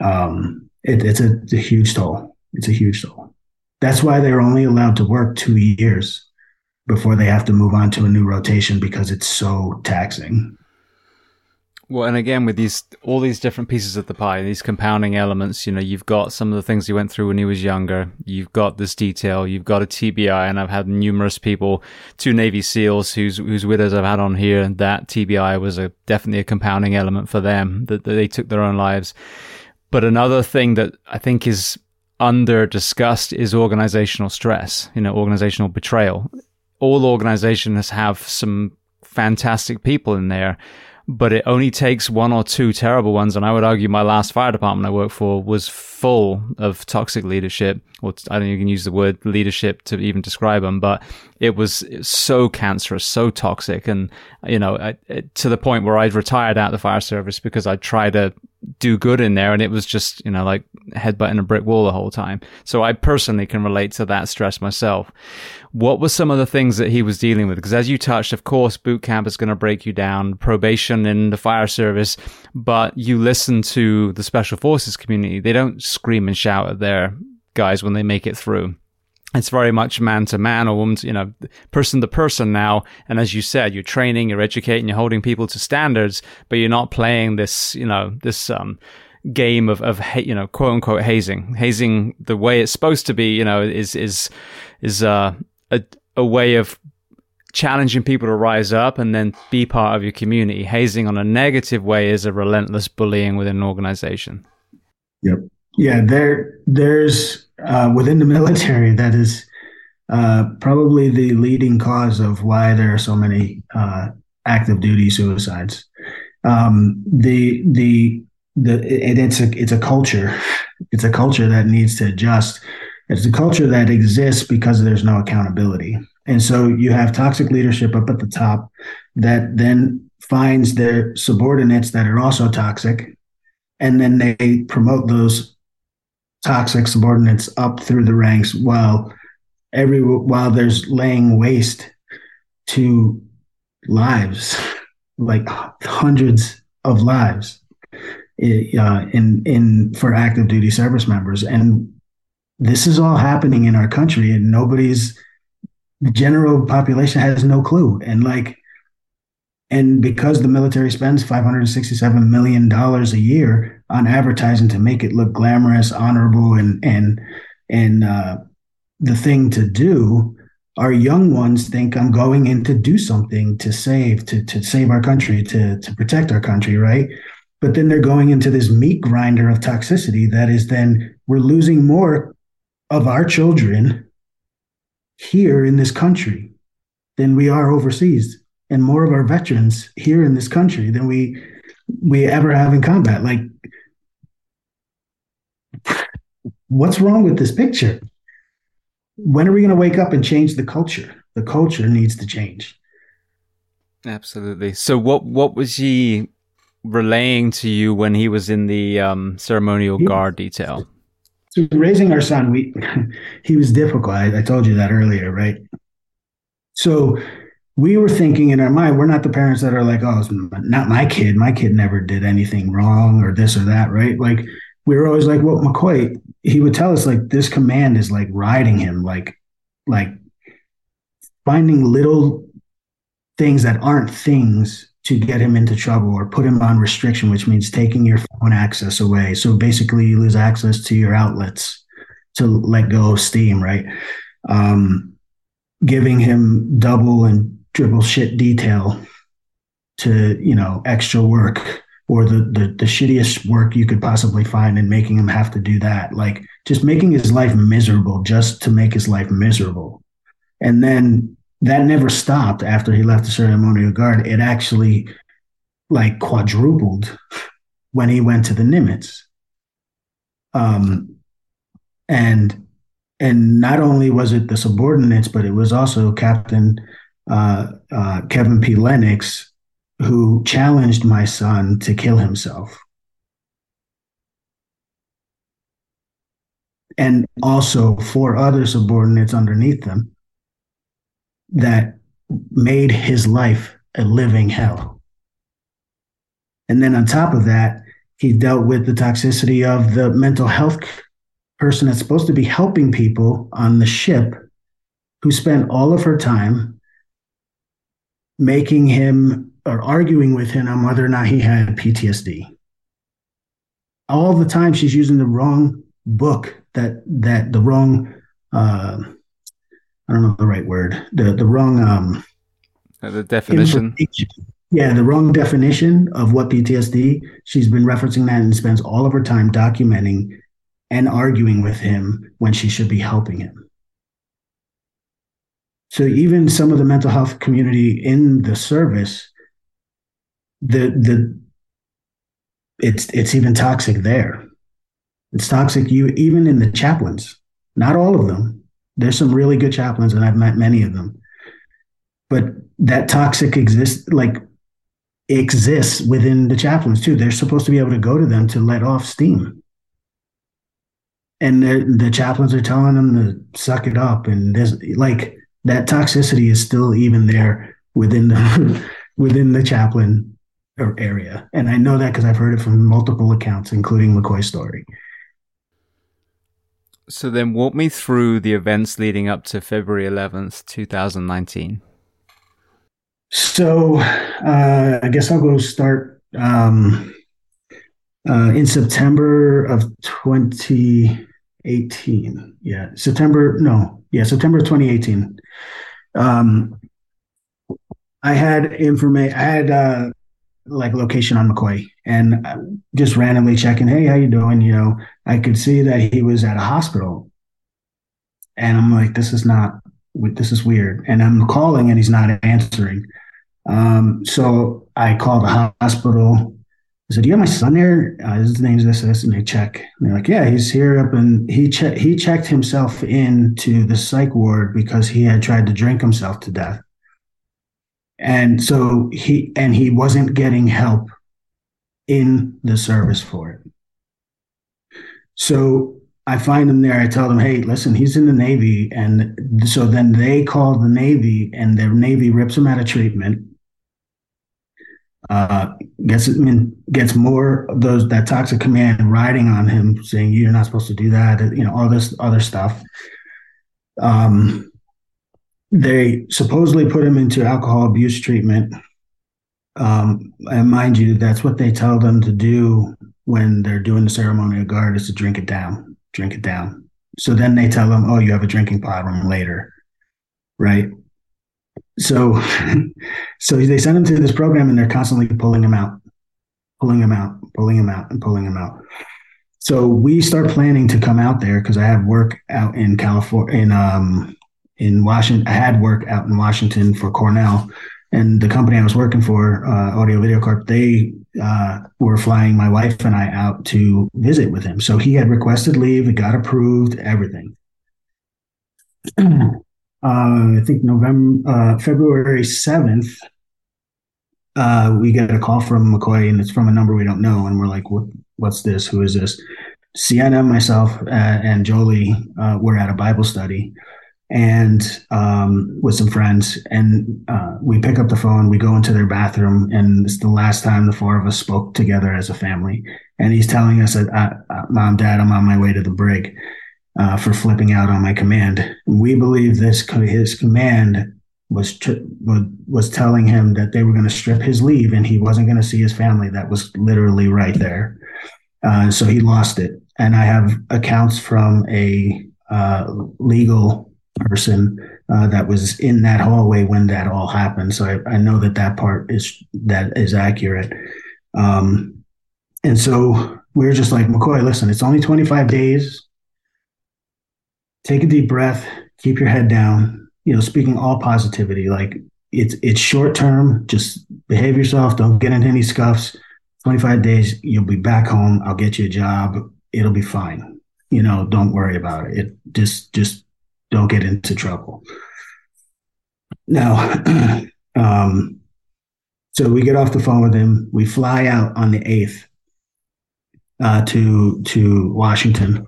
Um, it, it's, a, it's a huge toll. It's a huge toll. That's why they're only allowed to work two years before they have to move on to a new rotation because it's so taxing. Well, and again, with these all these different pieces of the pie, these compounding elements, you know, you've got some of the things he went through when he was younger. You've got this detail. You've got a TBI, and I've had numerous people, two Navy SEALs whose whose widows I've had on here, and that TBI was a definitely a compounding element for them that, that they took their own lives. But another thing that I think is under discussed is organizational stress, you know, organizational betrayal. All organizations have some fantastic people in there, but it only takes one or two terrible ones. And I would argue my last fire department I worked for was full of toxic leadership. Or I don't even use the word leadership to even describe them, but it was so cancerous, so toxic. And, you know, I, to the point where I'd retired out of the fire service because I tried to do good in there and it was just you know like headbutting a brick wall the whole time so i personally can relate to that stress myself what were some of the things that he was dealing with? Because as you touched of course boot camp is going to break you down probation in the fire service but you listen to the special forces community. They don't scream and shout at their guys when they make it through. It's very much man to man or woman, to, you know, person to person now. And as you said, you're training, you're educating, you're holding people to standards, but you're not playing this, you know, this, um, game of, of, you know, quote unquote hazing, hazing the way it's supposed to be, you know, is, is, is, uh, a, a way of challenging people to rise up and then be part of your community. Hazing on a negative way is a relentless bullying within an organization. Yep. Yeah. There, there's, uh, within the [LAUGHS] military, that is, uh, probably the leading cause of why there are so many, uh, active duty suicides. Um, the, the, the, it, it's a, it's a culture. [LAUGHS] It's a culture that needs to adjust. It's a culture that exists because there's no accountability and so you have toxic leadership up at the top that then finds their subordinates that are also toxic. And then they promote those toxic subordinates up through the ranks while every while there's laying waste to lives, [LAUGHS] like hundreds of lives uh, in in for active duty service members. And this is all happening in our country and nobody's the general population has no clue. And like, and because the military spends $567 million a year on advertising to make it look glamorous, honorable, and, and, and, uh, the thing to do, our young ones think I'm going in to do something to save, to, to save our country, to, to protect our country, right? But then they're going into this meat grinder of toxicity that is then we're losing more of our children here in this country than we are overseas and more of our veterans here in this country than we we ever have in combat. Like what's wrong with this picture? When are we going to wake up and change the culture? The culture needs to change. Absolutely. So what what was he relaying to you when he was in the um, ceremonial guard detail so raising our son, we [LAUGHS] he was difficult. I, I told you that earlier, right? So we were thinking in our mind, we're not the parents that are like, oh, it's not my kid. My kid never did anything wrong or this or that, right? Like we were always like, well, Macoy, he would tell us like this command is like riding him, like like finding little things that aren't things to get him into trouble or put him on restriction, which means taking your phone access away. So basically, you lose access to your outlets to let go of steam, right? Um, giving him double and triple shit detail to, you know, extra work or the, the, the shittiest work you could possibly find and making him have to do that. Like just making his life miserable just to make his life miserable. And then that never stopped after he left the ceremonial guard. It actually like quadrupled when he went to the Nimitz. Um, and and not only was it the subordinates, but it was also Captain uh, uh, Kevin P. Lenox who challenged my son to kill himself. And also four other subordinates underneath them that made his life a living hell. And then on top of that, he dealt with the toxicity of the mental health person that's supposed to be helping people on the ship who spent all of her time making him or arguing with him on whether or not he had PTSD. All the time she's using the wrong book that that the wrong uh, I don't know the right word, the the wrong um, uh, the definition. Yeah, the wrong definition of what PTSD. She's been referencing that and spends all of her time documenting and arguing with him when she should be helping him. So even some of the mental health community in the service, the the it's it's even toxic there. It's toxic you even in the chaplains. Not all of them, there's some really good chaplains, and I've met many of them. But that toxic exists, like exists within the chaplains too. They're supposed to be able to go to them to let off steam. And the chaplains are telling them to suck it up. And there's like that toxicity is still even there within the [LAUGHS] within the chaplain er, area. And I know that because I've heard it from multiple accounts, including Macoy's story. So then walk me through the events leading up to February 11th, 2019. So uh, I guess I'll go start. Um, uh, in September of 2018. Yeah, September, no, yeah, September of 2018. Um, I had information, I had uh, like location on Macoy and just randomly checking, hey, how you doing? You know, I could see that he was at a hospital. And I'm like, this is not, this is weird. And I'm calling and he's not answering. Um, so I called the hospital. I said, "Do you have my son there? Uh, his name's this, this," and they check. And they're like, "Yeah, he's here up." And he che- he checked himself into the psych ward because he had tried to drink himself to death, and so he and he wasn't getting help in the service for it. So I find him there. I tell them, "Hey, listen, he's in the Navy," and so then they call the Navy, and the Navy rips him out of treatment uh, gets gets more of those that toxic command riding on him, saying you're not supposed to do that. You know all this other stuff. Um, they supposedly put him into alcohol abuse treatment. Um, and mind you, that's what they tell them to do when they're doing the ceremony of guard is to drink it down, drink it down. So then they tell them, oh, you have a drinking problem later, right? so [LAUGHS] so they send him to this program and they're constantly pulling him out pulling him out pulling him out and pulling him out so we start planning to come out there because i have work out in california in um in washington i had work out in washington for cornell and the company i was working for uh, audio video corp they uh, were flying my wife and i out to visit with him so he had requested leave it got approved everything [CLEARS THROAT] uh, I think November, uh, February 7th, uh, we get a call from Macoy and it's from a number we don't know. And we're like, what, what's this? Who is this? Sienna, myself, uh, and Jolie uh, were at a Bible study and um, with some friends. And uh, we pick up the phone, we go into their bathroom, and it's the last time the four of us spoke together as a family. And he's telling us that, uh, Mom, Dad, I'm on my way to the brig uh, for flipping out on my command. We believe this his command was tr- was telling him that they were going to strip his leave and he wasn't going to see his family. That was literally right there. Uh, so he lost it. And I have accounts from a uh, legal person uh, that was in that hallway when that all happened. So I, I know that that part is that is accurate. Um, and so we are just like Macoy. Listen, it's only 25 days take a deep breath, keep your head down, you know, speaking all positivity, like it's it's short term, just behave yourself, don't get into any scuffs. 25 days, you'll be back home. I'll get you a job. It'll be fine. You know, don't worry about it. It just just don't get into trouble. Now, [CLEARS THROAT] um, so we get off the phone with him. We fly out on the eighth uh, to to Washington,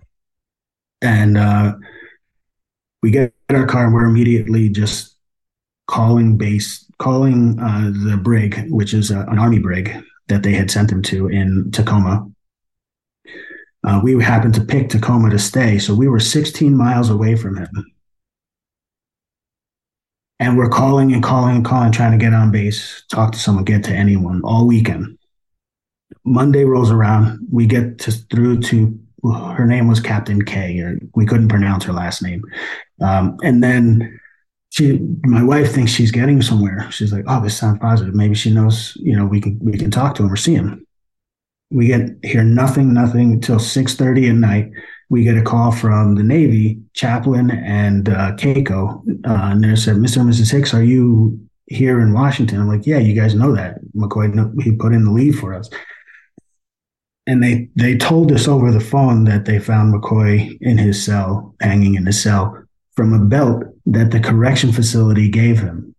and uh, we get our car and we're immediately just calling base, calling uh, the brig, which is uh, an army brig that they had sent him to in Tacoma. Uh, we happened to pick Tacoma to stay, so we were 16 miles away from him. And we're calling and calling and calling, trying to get on base, talk to someone, get to anyone all weekend. Monday rolls around, we get to, through to her name was Captain K, or we couldn't pronounce her last name. Um, and then she, my wife thinks she's getting somewhere. She's like, "Oh, this sounds positive. Maybe she knows. You know, we can we can talk to him or see him." We get hear nothing, nothing until six thirty at night. We get a call from the Navy chaplain and uh, Keiko, uh, and they said, "Mr. and Mrs. Hicks, are you here in Washington?" I'm like, "Yeah, you guys know that Macoy. He put in the lead for us." and they they told us over the phone that they found Macoy in his cell, hanging in his cell, from a belt that the correction facility gave him.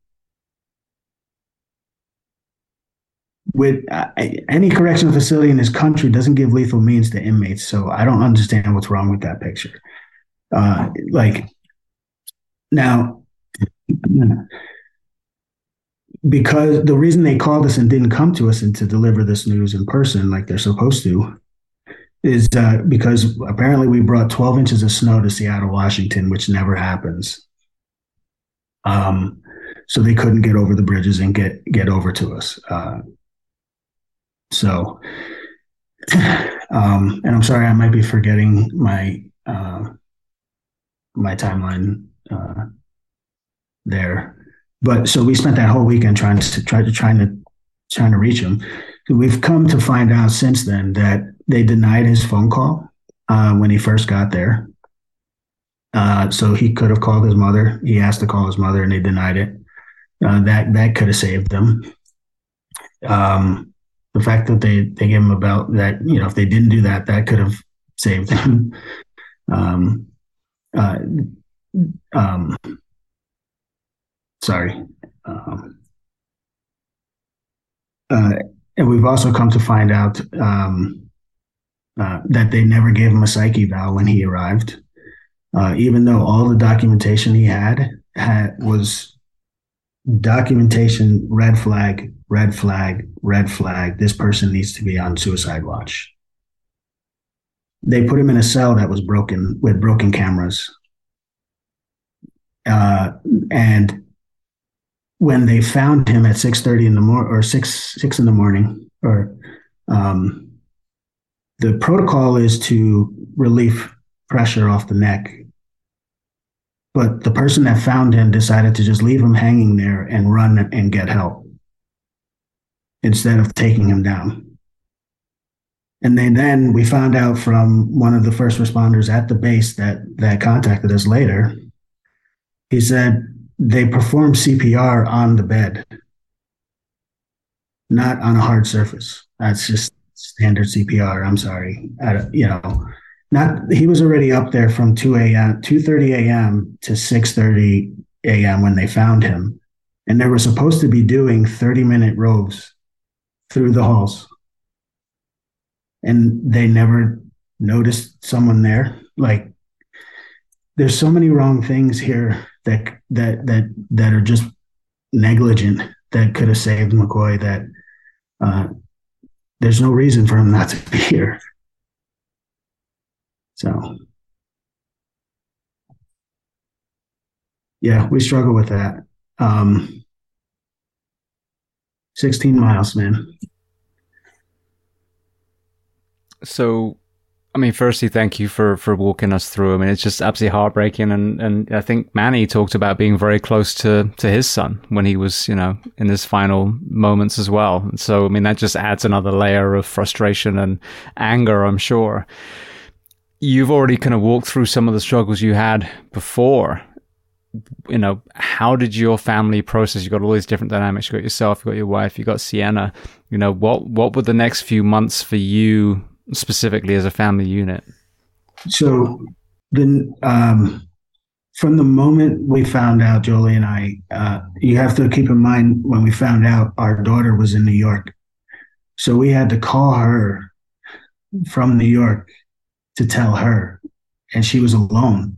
With uh, any correctional facility in this country doesn't give lethal means to inmates, so I don't understand what's wrong with that picture. Uh, like now, because the reason they called us and didn't come to us and to deliver this news in person like they're supposed to is uh, because apparently we brought 12 inches of snow to Seattle, Washington, which never happens. Um, so they couldn't get over the bridges and get get over to us. Uh, so [SIGHS] um, and I'm sorry, I might be forgetting my uh, my timeline uh, there. But so we spent that whole weekend trying to try to trying to trying to reach him. We've come to find out since then that they denied his phone call uh, when he first got there. Uh, so he could have called his mother. He asked to call his mother, and they denied it. Uh, that that could have saved them. Um, the fact that they they gave him a about that, you know, if they didn't do that, that could have saved him. [LAUGHS] um, uh, um, sorry. Um, uh, and we've also come to find out um, uh, that they never gave him a psyche eval when he arrived, uh, even though all the documentation he had had was documentation red flag, red flag, red flag. This person needs to be on suicide watch. They put him in a cell that was broken with broken cameras. Uh, and when they found him at 6.30 in the morning or 6 6 in the morning or um, the protocol is to relieve pressure off the neck but the person that found him decided to just leave him hanging there and run and get help instead of taking him down and then, then we found out from one of the first responders at the base that that contacted us later he said they performed CPR on the bed, not on a hard surface. That's just standard CPR. I'm sorry. you know, not he was already up there from 2 a.m. 2:30 a.m. to 6:30 a.m. when they found him, and they were supposed to be doing 30 minute rows through the halls, and they never noticed someone there. Like, there's so many wrong things here that that that that are just negligent that could have saved Macoy. That uh, there's no reason for him not to be here. So, yeah, we struggle with that. Um, 16 miles, man. So I mean, firstly, thank you for, for walking us through. I mean, it's just absolutely heartbreaking. And, and I think Manny talked about being very close to, to his son when he was, you know, in his final moments as well. And So, I mean, that just adds another layer of frustration and anger, I'm sure. You've already kind of walked through some of the struggles you had before. You know, how did your family process? You got all these different dynamics. You got yourself, you got your wife, you got Sienna. You know, what, what were the next few months for you specifically as a family unit? So then, um, from the moment we found out, Jolie and I, uh, you have to keep in mind when we found out our daughter was in New York. So we had to call her from New York to tell her, and she was alone.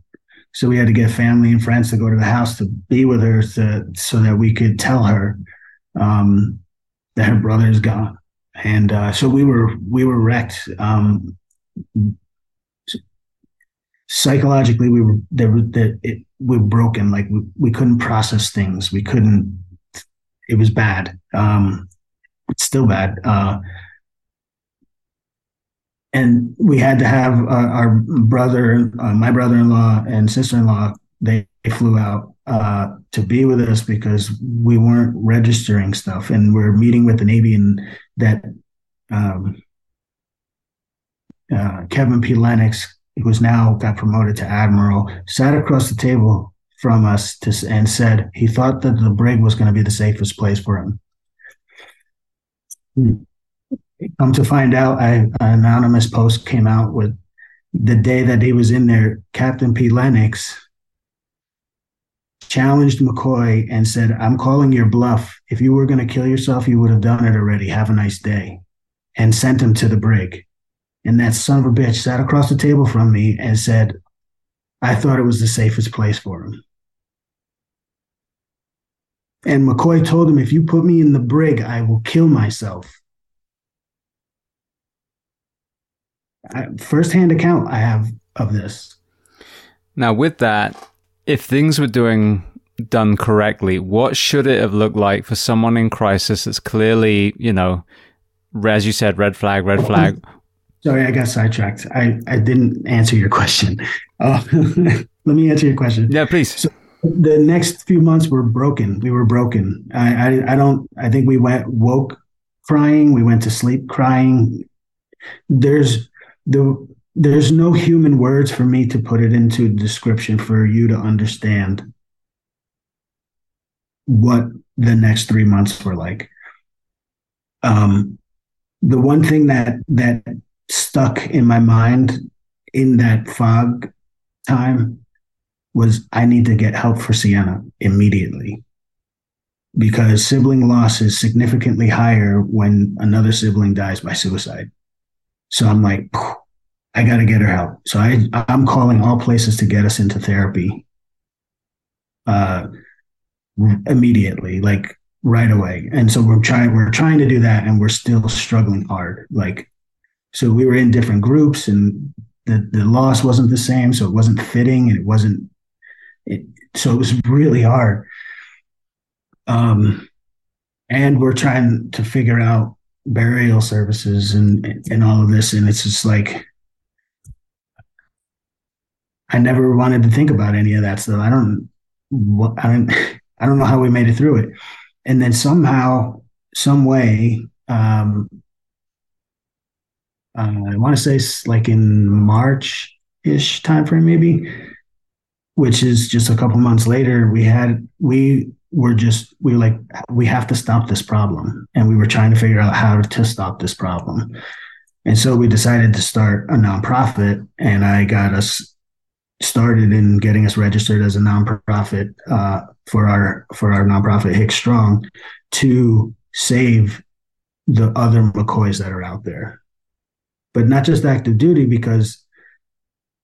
So we had to get family and friends to go to the house to be with her to, so that we could tell her um, that her brother is gone and uh, so we were we were wrecked. Um, psychologically, we were there. That it we were broken. Like we, we couldn't process things. We couldn't. It was bad. Um, it's still bad. Uh, and we had to have uh, our brother, uh, my brother-in-law and sister-in-law. They flew out uh, to be with us because we weren't registering stuff, and we're meeting with the Navy, and that um, uh, Kevin P. Lenox, who's now got promoted to admiral, sat across the table from us to, and said he thought that the brig was going to be the safest place for him. Come to find out, I, an anonymous post came out with the day that he was in there. Captain P. Lenox challenged Macoy and said, I'm calling your bluff. If you were going to kill yourself, you would have done it already. Have a nice day. And sent him to the brig. And that son of a bitch sat across the table from me and said, I thought it was the safest place for him. And Macoy told him, if you put me in the brig, I will kill myself. I, firsthand account I have of this. Now, with that, if things were doing done correctly, what should it have looked like for someone in crisis that's clearly, you know, as you said, red flag, red flag? [LAUGHS] Sorry, I got sidetracked. I, I didn't answer your question. [LAUGHS] Uh, [LAUGHS] let me answer your question. Yeah, please. So the next few months were broken. We were broken. I, I, I don't. I think we went woke crying. We went to sleep crying. There's the there's no human words for me to put it into description for you to understand what the next three months were like. Um, the one thing that that stuck in my mind in that fog time was I need to get help for Sienna immediately because sibling loss is significantly higher when another sibling dies by suicide. So I'm like, I got to get her help. So I, I'm calling all places to get us into therapy uh, immediately, like right away. And so we're trying, we're trying to do that, and we're still struggling hard. Like, so we were in different groups, and the the loss wasn't the same, so it wasn't fitting, and it wasn't. It, so it was really hard. Um, and we're trying to figure out burial services and and all of this, and it's just like I never wanted to think about any of that stuff. I don't, I don't, [LAUGHS] I don't know how we made it through it. And then somehow, some way, um, uh, I want to say like in March ish timeframe, maybe, which is just a couple months later, we had, we were just, we were like, we have to stop this problem. And we were trying to figure out how to stop this problem. And so we decided to start a nonprofit, and I got us started in getting us registered as a nonprofit uh, for our for our nonprofit Hicks Strong to save the other Macoys that are out there, but not just active duty because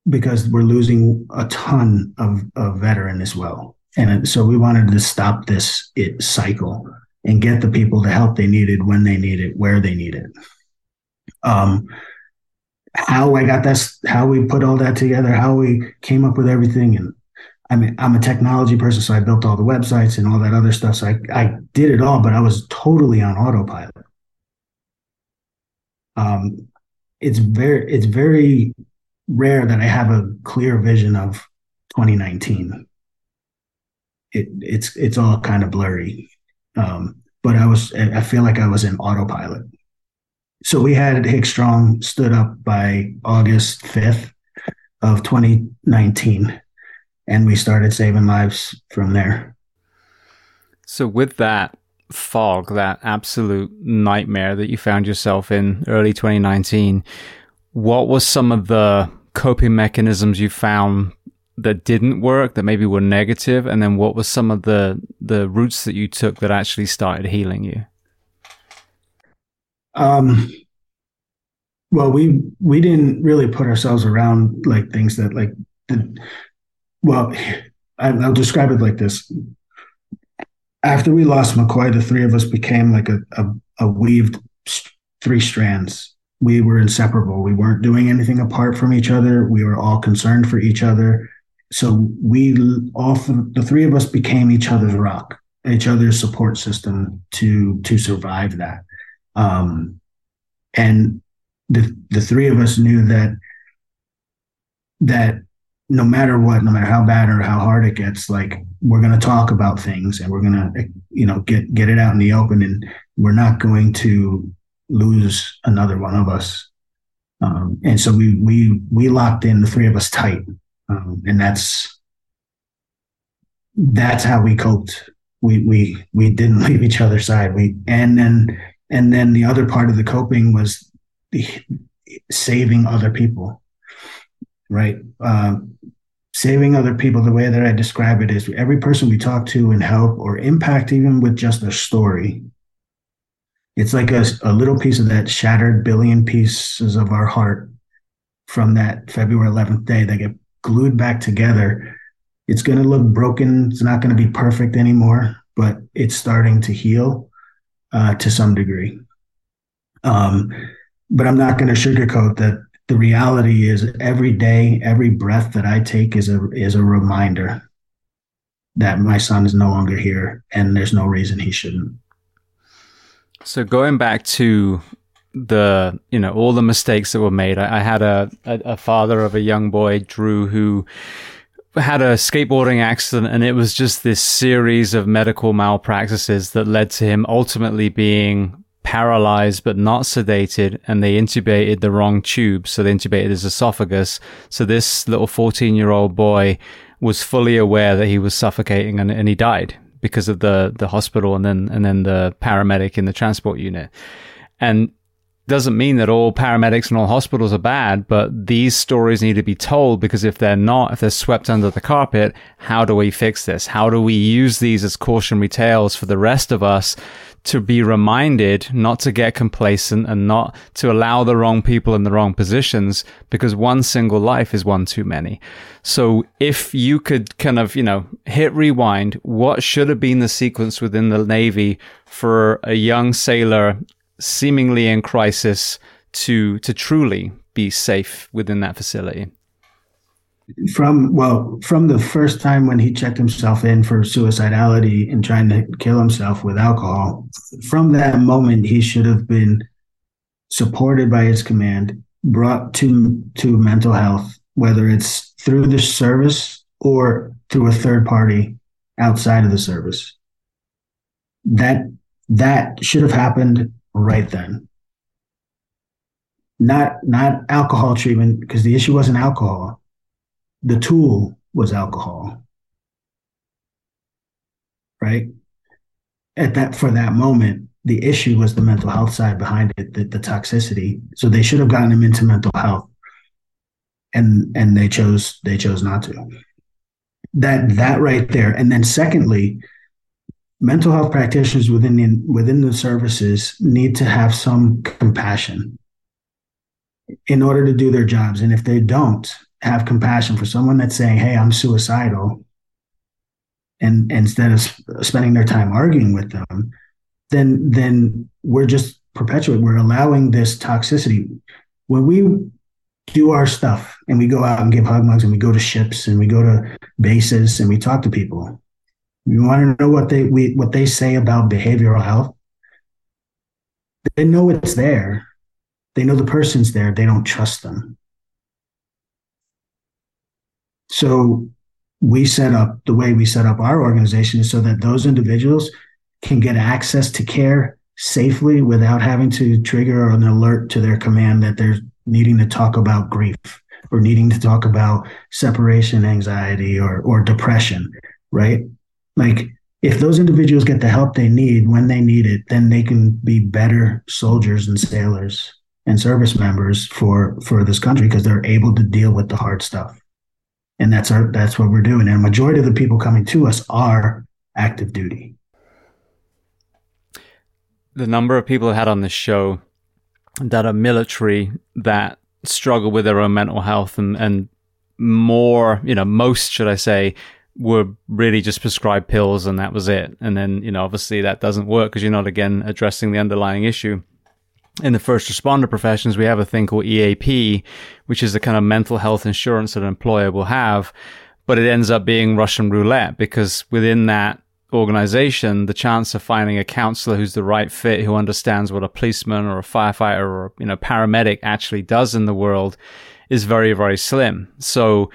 because we're losing a ton of, of veteran as well, and so we wanted to stop this it cycle and get the people the help they needed when they need it, where they need it. Um, how I got that, how we put all that together, how we came up with everything. And I mean, I'm a technology person, so I built all the websites and all that other stuff. So I, I did it all, but I was totally on autopilot. Um, it's very, it's very rare that I have a clear vision of 2019. It, it's, it's all kind of blurry. Um, but I was, I feel like I was in autopilot so we had Hicks Strong stood up by August 5th of 2019, and we started saving lives from there. So, with that fog, that absolute nightmare that you found yourself in early 2019, what was some of the coping mechanisms you found that didn't work, that maybe were negative, and then what were some of the the routes that you took that actually started healing you? Um, well, we we didn't really put ourselves around like things that like the, well, I, I'll describe it like this. After we lost Macoy, the three of us became like a, a, a weaved three strands. We were inseparable. We weren't doing anything apart from each other. We were all concerned for each other. So we all the three of us became each other's rock, each other's support system to to survive that. Um, and the the three of us knew that that no matter what, no matter how bad or how hard it gets, like we're going to talk about things and we're going to, you know, get get it out in the open, and we're not going to lose another one of us. Um, and so we we we locked in the three of us tight, um, and that's that's how we coped. We we we didn't [LAUGHS] leave each other's side. We and then and then the other part of the coping was the saving other people, right? Um, saving other people, the way that I describe it is every person we talk to and help or impact, even with just a story, it's like a, a little piece of that shattered billion pieces of our heart from that February 11th day that get glued back together. It's going to look broken. It's not going to be perfect anymore, but it's starting to heal uh, to some degree. Um, but I'm not going to sugarcoat that the reality is every day, every breath that I take is a is a reminder that my son is no longer here and there's no reason he shouldn't. So going back to the you know all the mistakes that were made. I, I had a, a, a father of a young boy, Drew, who had a skateboarding accident, and it was just this series of medical malpractices that led to him ultimately being paralyzed but not sedated and they intubated the wrong tube so they intubated his esophagus so this little 14 year old boy was fully aware that he was suffocating and, and he died because of the the hospital and then and then the paramedic in the transport unit and doesn't mean that all paramedics and all hospitals are bad, but these stories need to be told because if they're not, if they're swept under the carpet, how do we fix this? How do we use these as cautionary tales for the rest of us to be reminded not to get complacent and not to allow the wrong people in the wrong positions because one single life is one too many. So if you could kind of, you know, hit rewind, what should have been the sequence within the Navy for a young sailor seemingly in crisis to to truly be safe within that facility? From well, from the first time when he checked himself in for suicidality and trying to kill himself with alcohol, from that moment he should have been supported by his command, brought to to mental health, whether it's through the service or through a third party outside of the service. That that should have happened right then. Not not alcohol treatment because the issue wasn't alcohol. The tool was alcohol. Right? At that for that moment, the issue was the mental health side behind it, the, the toxicity. So they should have gotten him into mental health. And and they chose they chose not to. That that right there. And then secondly, mental health practitioners within the, within the services need to have some compassion in order to do their jobs. And if they don't have compassion for someone that's saying, "Hey, I'm suicidal," and, and instead of spending their time arguing with them, then then we're just perpetuating. We're allowing this toxicity. When we do our stuff and we go out and give hug mugs and we go to ships and we go to bases and we talk to people you want to know what they we, what they say about behavioral health? They know it's there. They know the person's there. They don't trust them. So we set up the way we set up our organization is so that those individuals can get access to care safely without having to trigger an alert to their command that they're needing to talk about grief or needing to talk about separation anxiety or or depression, right? Like if those individuals get the help they need when they need it, then they can be better soldiers and sailors and service members for for this country because they're able to deal with the hard stuff. And that's our that's what we're doing. And majority of the people coming to us are active duty. The number of people I had on this show that are military that struggle with their own mental health and, and more, you know, most, should I say, were really just prescribed pills and that was it. And then, you know, obviously that doesn't work because you're not again addressing the underlying issue. In the first responder professions, we have a thing called EAP, which is the kind of mental health insurance that an employer will have, but it ends up being Russian roulette because within that organization, the chance of finding a counselor who's the right fit, who understands what a policeman or a firefighter or, you know, paramedic actually does in the world is very, very slim. So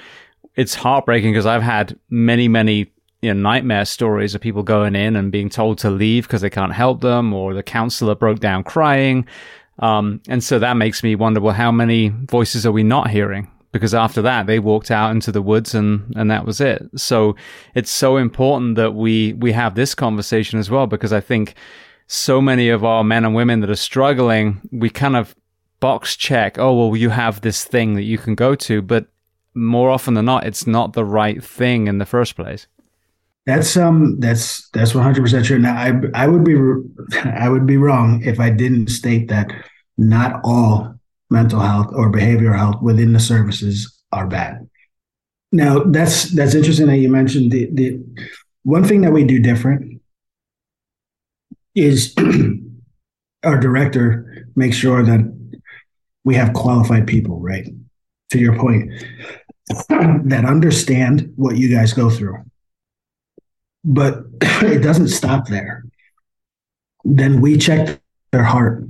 it's heartbreaking because I've had many, many you know, nightmare stories of people going in and being told to leave because they can't help them, or the counselor broke down crying. Um, and so that makes me wonder, well, how many voices are we not hearing? Because after that, they walked out into the woods and, and that was it. So it's so important that we, we have this conversation as well, because I think so many of our men and women that are struggling, we kind of box check, oh, well, you have this thing that you can go to, but more often than not, it's not the right thing in the first place. That's um that's that's one hundred percent true. Now I I would be [LAUGHS] I would be wrong if I didn't state that not all mental health or behavioral health within the services are bad. Now that's that's interesting that you mentioned the the one thing that we do different is [CLEARS THROAT] our director makes sure that we have qualified people, right? To your point, that understand what you guys go through. But [CLEARS THROAT] it doesn't stop there. Then we check their heart.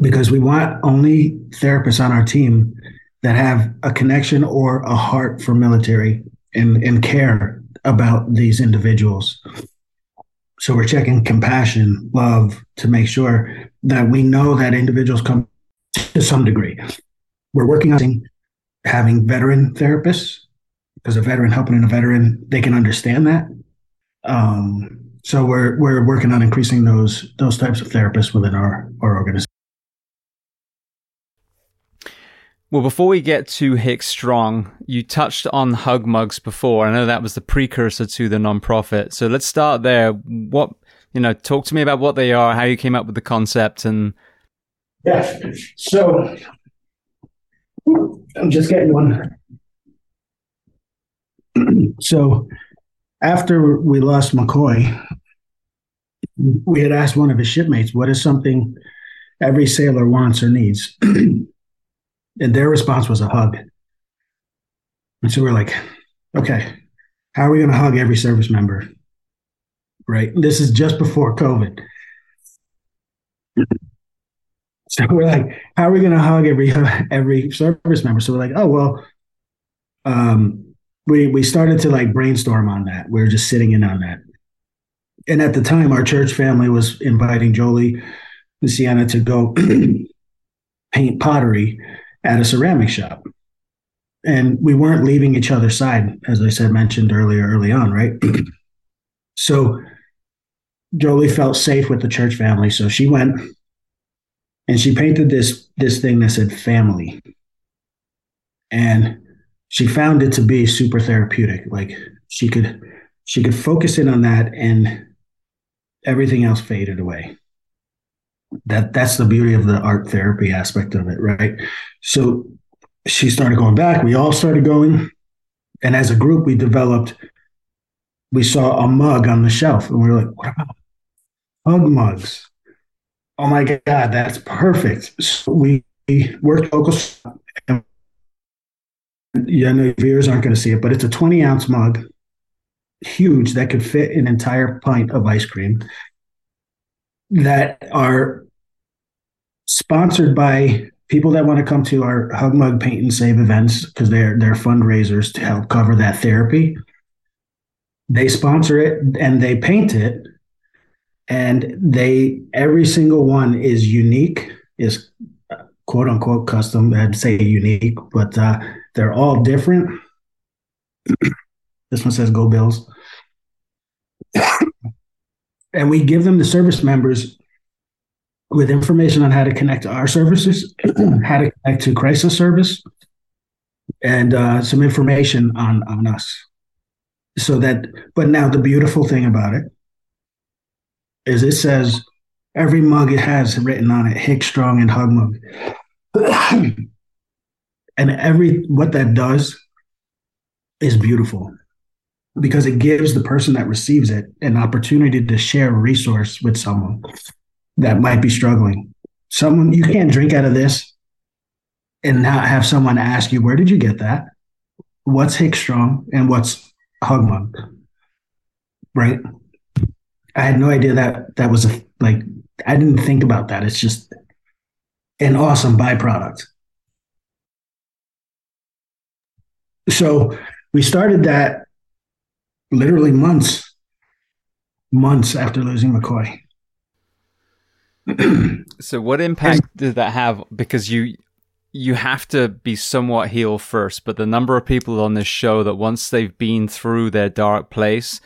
because we want only therapists on our team that have a connection or a heart for military and, and care about these individuals. So we're checking compassion, love to make sure that we know that individuals come to some degree. We're working on having veteran therapists because a veteran helping in a veteran, they can understand that. Um, so we're we're working on increasing those those types of therapists within our our organization. Well, before we get to Hicks Strong, you touched on Hug Mugs before. I know that was the precursor to the nonprofit. So let's start there. What you know, talk to me about what they are, how you came up with the concept, and yeah. So I'm just getting one. [CLEARS THROAT] so after we lost Macoy, we had asked one of his shipmates, "What is something every sailor wants or needs?" [CLEARS THROAT] and their response was a hug. And so we're like, "Okay, how are we going to hug every service member?" Right. This is just before COVID. So we're like, how are we going to hug every every service member? So we're like, oh well, um, we we started to like brainstorm on that. We were just sitting in on that, and at the time, our church family was inviting Jolie and Sienna to go [CLEARS THROAT] paint pottery at a ceramic shop, and we weren't leaving each other's side, as I said mentioned earlier, early on, right? [CLEARS THROAT] so Jolie felt safe with the church family, so she went and she painted this this thing that said family. And she found it to be super therapeutic. Like she could she could focus in on that and everything else faded away. That that's the beauty of the art therapy aspect of it right? So she started going back. We all started going. And as a group we developed we saw a mug on the shelf. And we were like what about hug mugs Oh my God, that's perfect. So we worked local. Yeah, no, viewers aren't going to see it, but it's a 20 ounce mug, huge, that could fit an entire pint of ice cream that are sponsored by people that want to come to our Hug Mug Paint and Save events because they're they're fundraisers to help cover that therapy. They sponsor it and they paint it and they every single one is unique is quote unquote custom i'd say unique but uh, they're all different. This one says go bills. [LAUGHS] And we give them the service members with information on how to connect to our services [CLEARS THROAT] how to connect to crisis service and uh, some information on on us. So that but now the beautiful thing about it is it says every mug it has written on it Hicks Strong and Hug Mug. [CLEARS THROAT] and every what that does is beautiful because it gives the person that receives it an opportunity to share a resource with someone that might be struggling. Someone you can't drink out of this and not have someone ask you, where did you get that? What's Hicks Strong and what's Hug Mug? Right? I had no idea that that was a like I didn't think about that. It's just an awesome byproduct. So we started that literally months, months after losing Macoy. [CLEARS THROAT] so what impact did that have? Because you you have to be somewhat healed first, but the number of people on this show that once they've been through their dark place,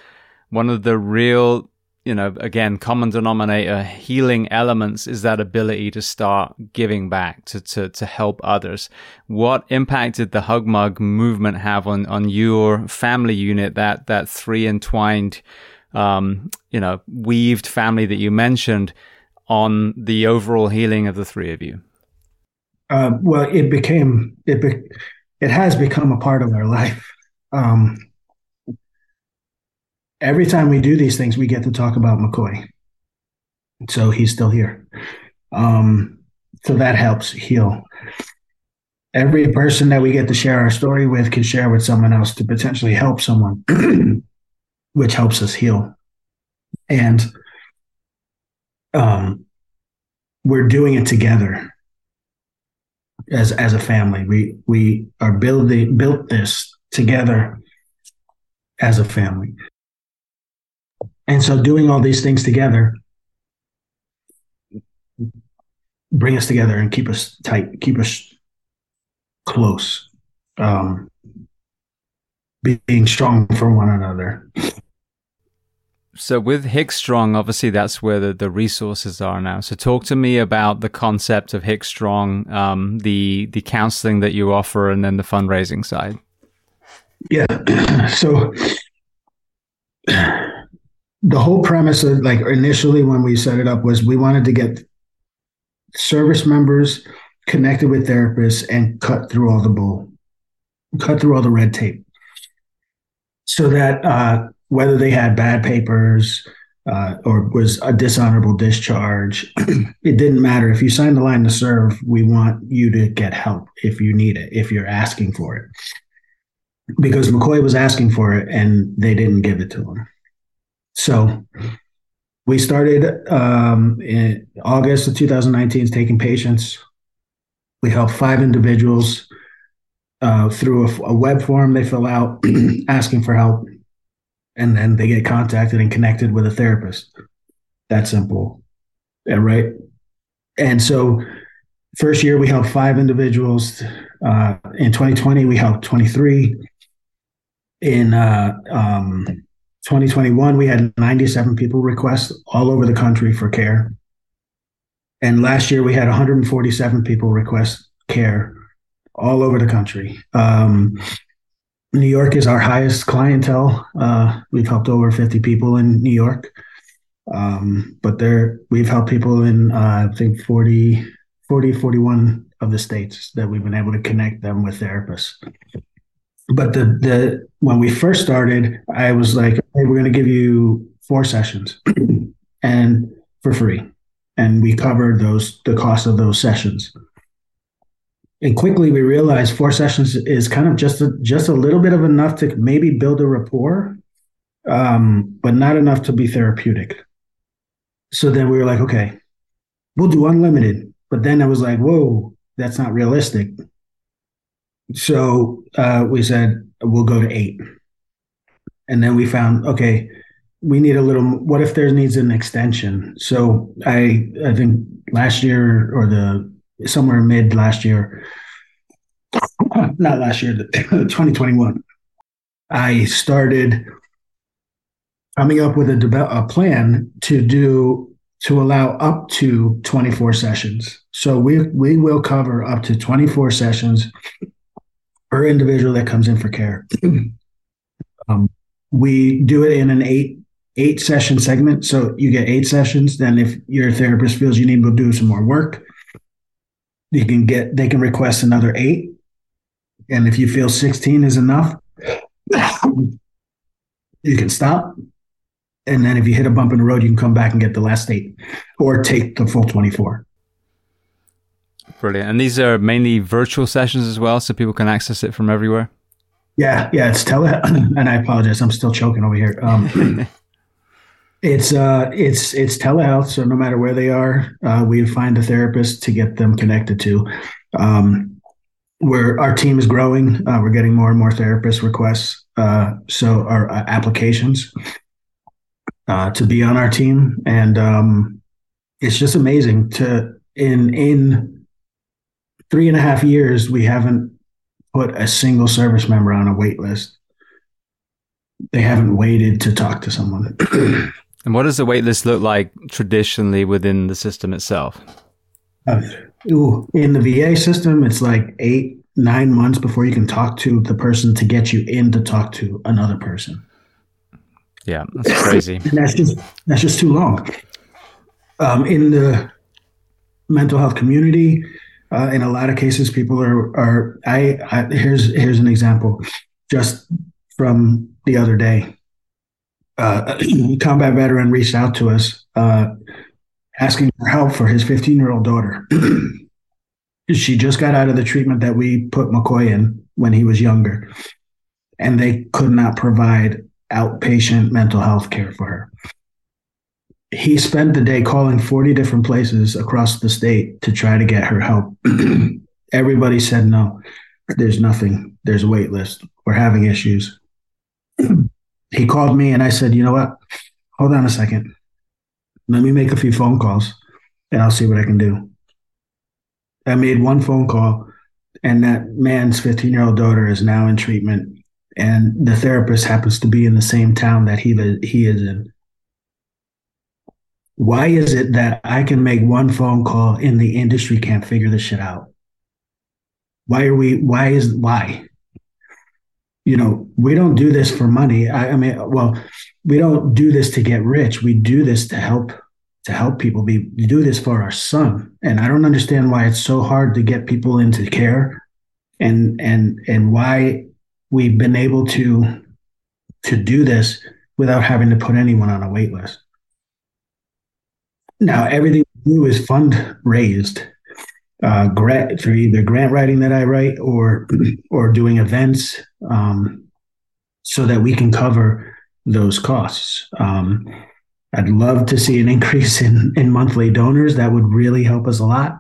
one of the real you know, again, common denominator, healing elements is that ability to start giving back to, to, to help others. What impact did the Hug Mug movement have on, on your family unit, that, that three entwined, um, you know, weaved family that you mentioned on the overall healing of the three of you? Uh, well, it became, it, be, it has become a part of our life. Um, every time we do these things, we get to talk about Macoy. So he's still here. Um, so that helps heal. Every person that we get to share our story with can share with someone else to potentially help someone, [CLEARS THROAT] which helps us heal. And um, we're doing it together as as a family. We we are building built this together as a family. And so doing all these things together bring us together and keep us tight, keep us close. Um, being strong for one another. So with Hicks Strong, obviously that's where the, the resources are now. So talk to me about the concept of Hicks Strong, um, the the counseling that you offer, and then the fundraising side. Yeah. [CLEARS THROAT] So the whole premise of like initially when we set it up was we wanted to get service members connected with therapists and cut through all the bull, cut through all the red tape, so that uh, whether they had bad papers uh, or was a dishonorable discharge, [CLEARS THROAT] it didn't matter. If you signed the line to serve, we want you to get help if you need it, if you're asking for it. Because Macoy was asking for it and they didn't give it to him. So we started um, in August of 2019 taking patients. We helped five individuals uh, through a, a, web form they fill out [CLEARS THROAT] asking for help and then they get contacted and connected with a therapist. That simple. Yeah, right. And so, first year we helped five individuals. Uh, in 2020, we helped 23. In uh, um, 2021, we had 97 people request all over the country for care. And last year, we had 147 people request care all over the country. Um, New York is our highest clientele. Uh, we've helped over 50 people in New York. Um, but there, we've helped people in, uh, I think, 40, 40, 41 of the states that we've been able to connect them with therapists. But the, the, when we first started, I was like, hey, we're going to give you four sessions [CLEARS THROAT] and for free. And we covered those, the cost of those sessions and quickly we realized four sessions is kind of just a, just a little bit of enough to maybe build a rapport, um, but not enough to be therapeutic. So then we were like, okay, we'll do unlimited. But then I was like, whoa, that's not realistic. So uh, we said we'll go to eight, and then we found okay, we need a little. What if there needs an extension? So I I think last year or the somewhere mid last year, not last year, [COUGHS] 2021, I started coming up with a, a plan to do to allow up to 24 sessions. So we we will cover up to 24 sessions per individual that comes in for care. [CLEARS THROAT] um, we do it in an eight eight session segment. So you get eight sessions. Then if your therapist feels you need to do some more work, you can get they can request another eight and if you feel 16 is enough [CLEARS THROAT] you can stop and then if you hit a bump in the road you can come back and get the last eight or take the full 24 brilliant and these are mainly virtual sessions as well so people can access it from everywhere yeah yeah it's tele [CLEARS THROAT] and i apologize i'm still choking over here um, [LAUGHS] It's uh, it's it's telehealth. So no matter where they are, uh, we find a therapist to get them connected to. Um, where our team is growing, uh, we're getting more and more therapist requests. Uh, so our uh, applications uh, to be on our team, and um, it's just amazing to in in three and a half years we haven't put a single service member on a wait list. They haven't waited to talk to someone. [CLEARS THROAT] And what does the wait list look like traditionally within the system itself? Uh, ooh, in the VA system, it's like eight, nine months before you can talk to the person to get you in to talk to another person. Yeah, that's crazy. and that's just that's just too long. Um, in the mental health community, uh, in a lot of cases, people are are I, I here's here's an example, just from the other day uh, [CLEARS THROAT] combat veteran reached out to us uh, asking for help for his 15 year old daughter. [CLEARS THROAT] she just got out of the treatment that we put Macoy in when he was younger, and they could not provide outpatient mental health care for her. He spent the day calling 40 different places across the state to try to get her help. [CLEARS THROAT] Everybody said no. There's nothing. There's a wait list. We're having issues. [CLEARS THROAT] he called me and I said, you know what? Hold on a second. Let me make a few phone calls and I'll see what I can do. I made one phone call, and that man's 15 year old daughter is now in treatment. And the therapist happens to be in the same town that he, he is in. Why is it that I can make one phone call and the industry can't figure this shit out? Why are we, why is, why? You know, we don't do this for money. I, I mean, well, we don't do this to get rich. We do this to help to help people be do this for our son and i don't understand why it's so hard to get people into care and and and why we've been able to to do this without having to put anyone on a wait list now everything we do is fundraised uh, grant through either grant writing that I write or [CLEARS THROAT] or doing events um, so that we can cover those costs. Um, I'd love to see an [LAUGHS] increase in, in monthly donors. That would really help us a lot.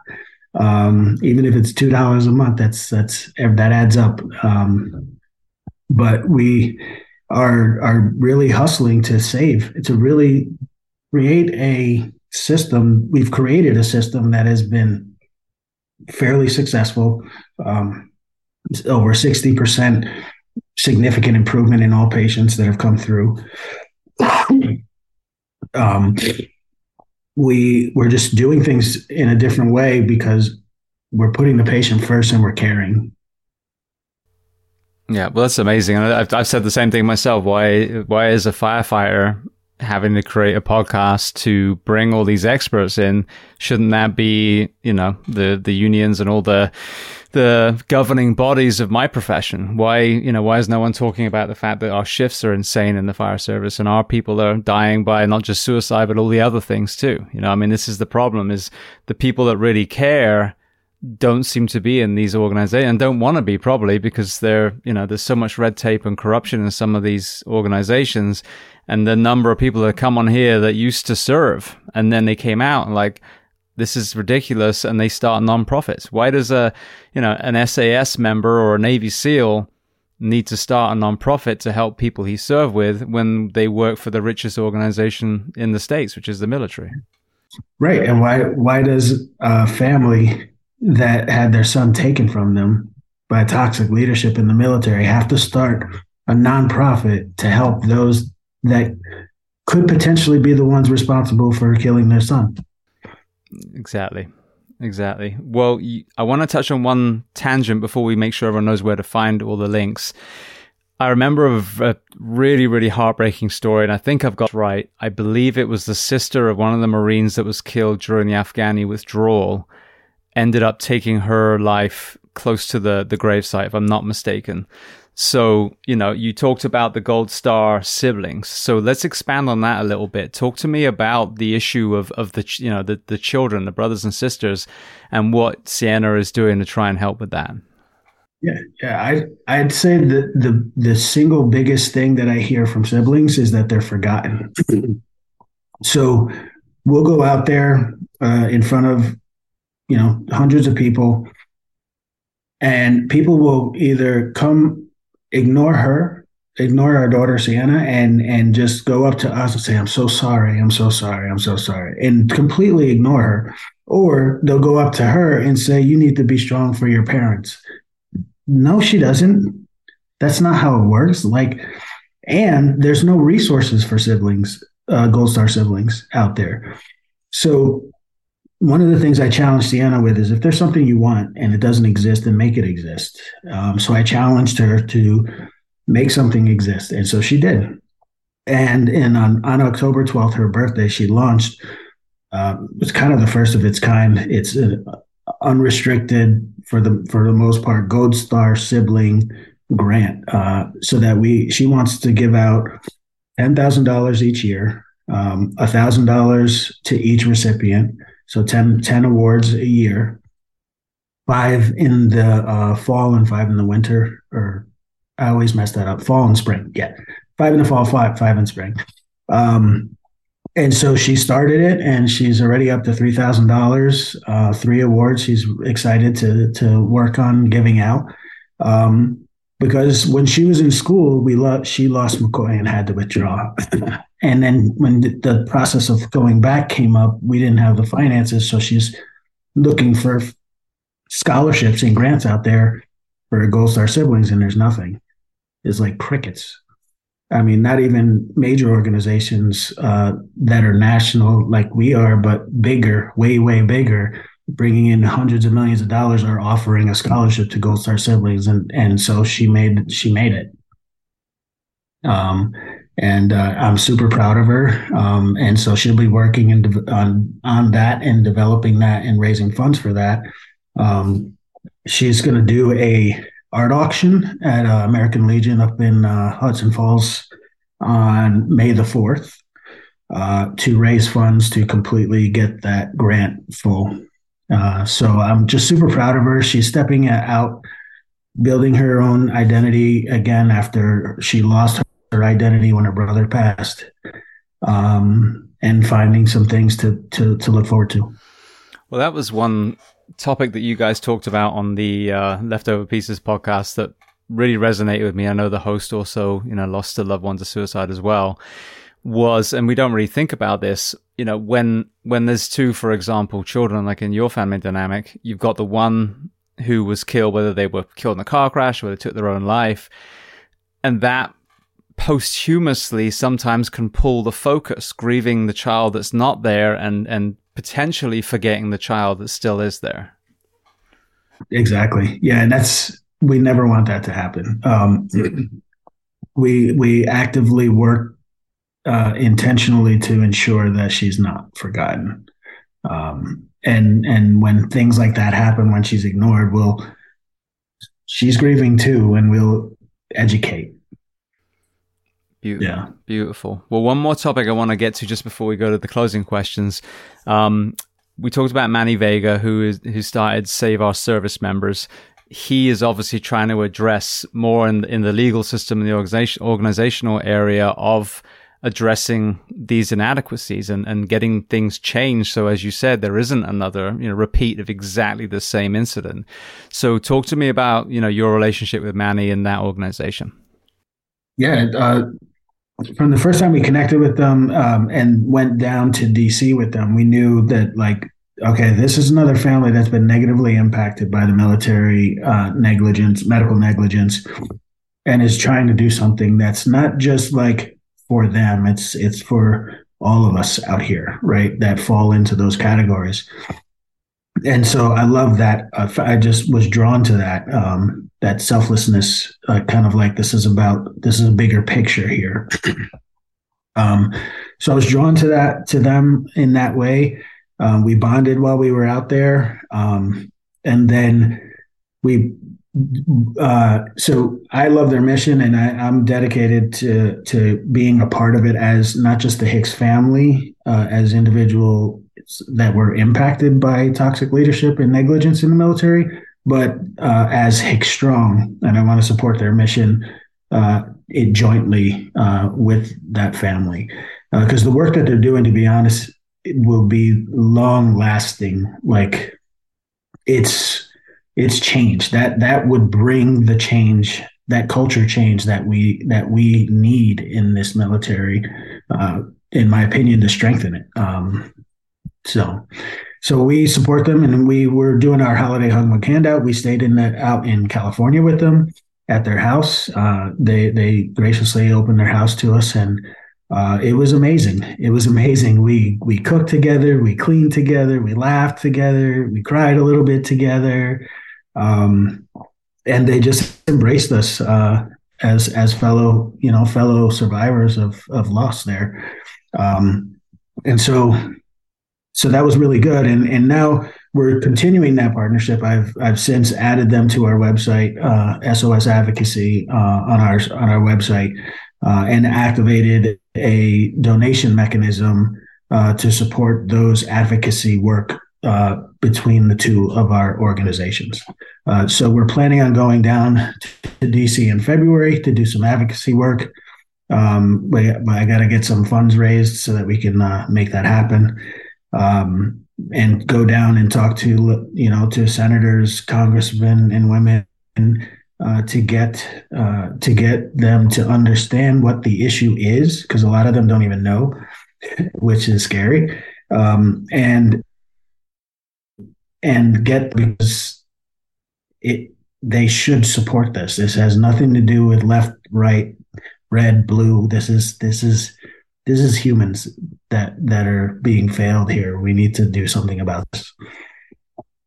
Um, even if it's two dollars a month, that's that's that adds up. Um, but we are are really hustling to save. To really create a system. We've created a system that has been fairly successful. Um, over sixty percent significant improvement in all patients that have come through um, we we're just doing things in a different way because we're putting the patient first and we're caring. Yeah, well, that's amazing. I've, I've said the same thing myself. Why why is a firefighter having to create a podcast to bring all these experts in? Shouldn't that be you know the the unions and all the the governing bodies of my profession. Why, you know, why is no one talking about the fact that our shifts are insane in the fire service and our people are dying by not just suicide, but all the other things too? You know, I mean, this is the problem is the people that really care don't seem to be in these organizations and don't want to be probably because they're, you know, there's so much red tape and corruption in some of these organizations and the number of people that come on here that used to serve and then they came out and like, this is ridiculous and they start nonprofits. Why does a you know an sas member or a navy seal need to start a nonprofit to help people he served with when they work for the richest organization in the states which is the military? Right and why why does a family that had their son taken from them by toxic leadership in the military have to start a nonprofit to help those that could potentially be the ones responsible for killing their son Exactly. Exactly. Well, I want to touch on one tangent before we make sure everyone knows where to find all the links. I remember a, really, really heartbreaking story, and I think I've got right. I believe it was the sister of one of the Marines that was killed during the Afghani withdrawal, ended up taking her life close to the, the gravesite, if I'm not mistaken. So, you know, you talked about the Gold Star siblings. So let's expand on that a little bit. Talk to me about the issue of, of the, you know, the, the children, the brothers and sisters, and what Sienna is doing to try and help with that. Yeah, yeah. I I'd say that the the single biggest thing that I hear from siblings is that they're forgotten. [CLEARS THROAT] so we'll go out there uh, in front of you know hundreds of people, and people will either come ignore her, ignore our daughter Sienna, and and just go up to us and say, "I'm so sorry, I'm so sorry, I'm so sorry," and completely ignore her. Or they'll go up to her and say, "You need to be strong for your parents." No, she doesn't. That's not how it works. Like, and there's no resources for siblings, uh, Gold Star siblings out there. So one of the things I challenge Sienna with is if there's something you want and it doesn't exist, then make it exist. Um, so I challenged her to make something exist, and so she did. And in on, on October 12th, her birthday, she launched. Um, it's kind of the first of its kind. It's an unrestricted for the for the most part Gold Star sibling grant, uh, so that we she wants to give out ten thousand dollars each year, um, a thousand dollars to each recipient so 10, 10 awards a year, five in the uh, fall and five in the winter. Or I always mess that up. Fall and spring. Yeah, five in the fall, five five in spring. Um, and so she started it, and she's already up to three thousand uh, dollars, three awards. She's excited to to work on giving out. Um, because when she was in school, we lo- she lost Macoy and had to withdraw. [LAUGHS] and then when the, the process of going back came up, we didn't have the finances, so she's looking for scholarships and grants out there for Gold Star siblings, and there's nothing. It's like crickets. I mean, not even major organizations uh, that are national like we are, but bigger, way, way bigger, bringing in hundreds of millions of dollars are offering a scholarship to Gold Star siblings, and and so she made she made it. Um, and uh, I'm super proud of her. Um, and so she'll be working in, on on that and developing that and raising funds for that. Um, she's going to do a art auction at uh, American Legion up in uh, Hudson Falls on May the fourth uh, to raise funds to completely get that grant full. Uh, so I'm just super proud of her. She's stepping out, building her own identity again after she lost her identity when her brother passed, um, and finding some things to to to look forward to. Well, that was one topic that you guys talked about on the uh, Leftover Pieces podcast that really resonated with me. I know the host also, you know, lost a loved one to suicide as well. Was and we don't really think about this you know, when when there's two, for example, children, like in your family dynamic, you've got the one who was killed, whether they were killed in a car crash, whether they took their own life, and that posthumously sometimes can pull the focus, grieving the child that's not there, and and potentially forgetting the child that still is there. Exactly. Yeah, and that's we never want that to happen. Um, we we actively work uh, intentionally to ensure that she's not forgotten. Um, and and when things like that happen, when she's ignored, we'll she's grieving too, and we'll educate. Beautiful. Yeah. Beautiful. Well, one more topic I want to get to just before we go to the closing questions. Um, we talked about Manny Vega, who is who started Save Our Service Members. He is obviously trying to address more in in the legal system, in the organization, organizational area of addressing these inadequacies and, and getting things changed. So as you said, there isn't another, you know, repeat of exactly the same incident. So talk to me about, you know, your relationship with Manny and that organization. Yeah. Uh, from the first time we connected with them um, and went down to DC with them, we knew that like, okay, this is another family that's been negatively impacted by the military uh, negligence, medical negligence, and is trying to do something that's not just like for them. It's it's for all of us out here, right? That fall into those categories. And so I love that. Uh, I just was drawn to that um, that selflessness, uh, kind of like this is about this is a bigger picture here. [CLEARS THROAT] um, so I was drawn to that to them in that way. Um, we bonded while we were out there, um, and then we uh, so I love their mission, and I, am dedicated to to being a part of it as not just the Hicks family, uh, as individuals that were impacted by toxic leadership and negligence in the military, but uh, as Hicks Strong, and I want to support their mission uh, it jointly uh, with that family. Because the work that they're doing, to be honest, will be long lasting. Like it's it's change that that would bring the change that culture change that we that we need in this military uh, in my opinion to strengthen it. Um, so so we support them and we were doing our holiday hug handout we stayed in that out in california with them at their house uh, they they graciously opened their house to us and uh, it was amazing. It was amazing. We we cooked together, we cleaned together, we laughed together, we cried a little bit together um, and they just embraced us uh, as as fellow you know fellow survivors of of loss there, um, and so so that was really good. And and now we're continuing that partnership. I've I've since added them to our website, uh, SOS Advocacy uh, on our on our website, uh, and activated a donation mechanism uh, to support those advocacy work uh, between the two of our organizations. Uh, so we're planning on going down to DC in February to do some advocacy work. Um, but, I got to get some funds raised so that we can make that happen. Um, and go down and talk to you know to senators, congressmen, and women uh, to get uh, to get them to understand what the issue is, because a lot of them don't even know, [LAUGHS] which is scary. Um, and and get because it they should support this. This has nothing to do with left, right, red, blue. This is this is this is humans that that are being failed here. We need to do something about this.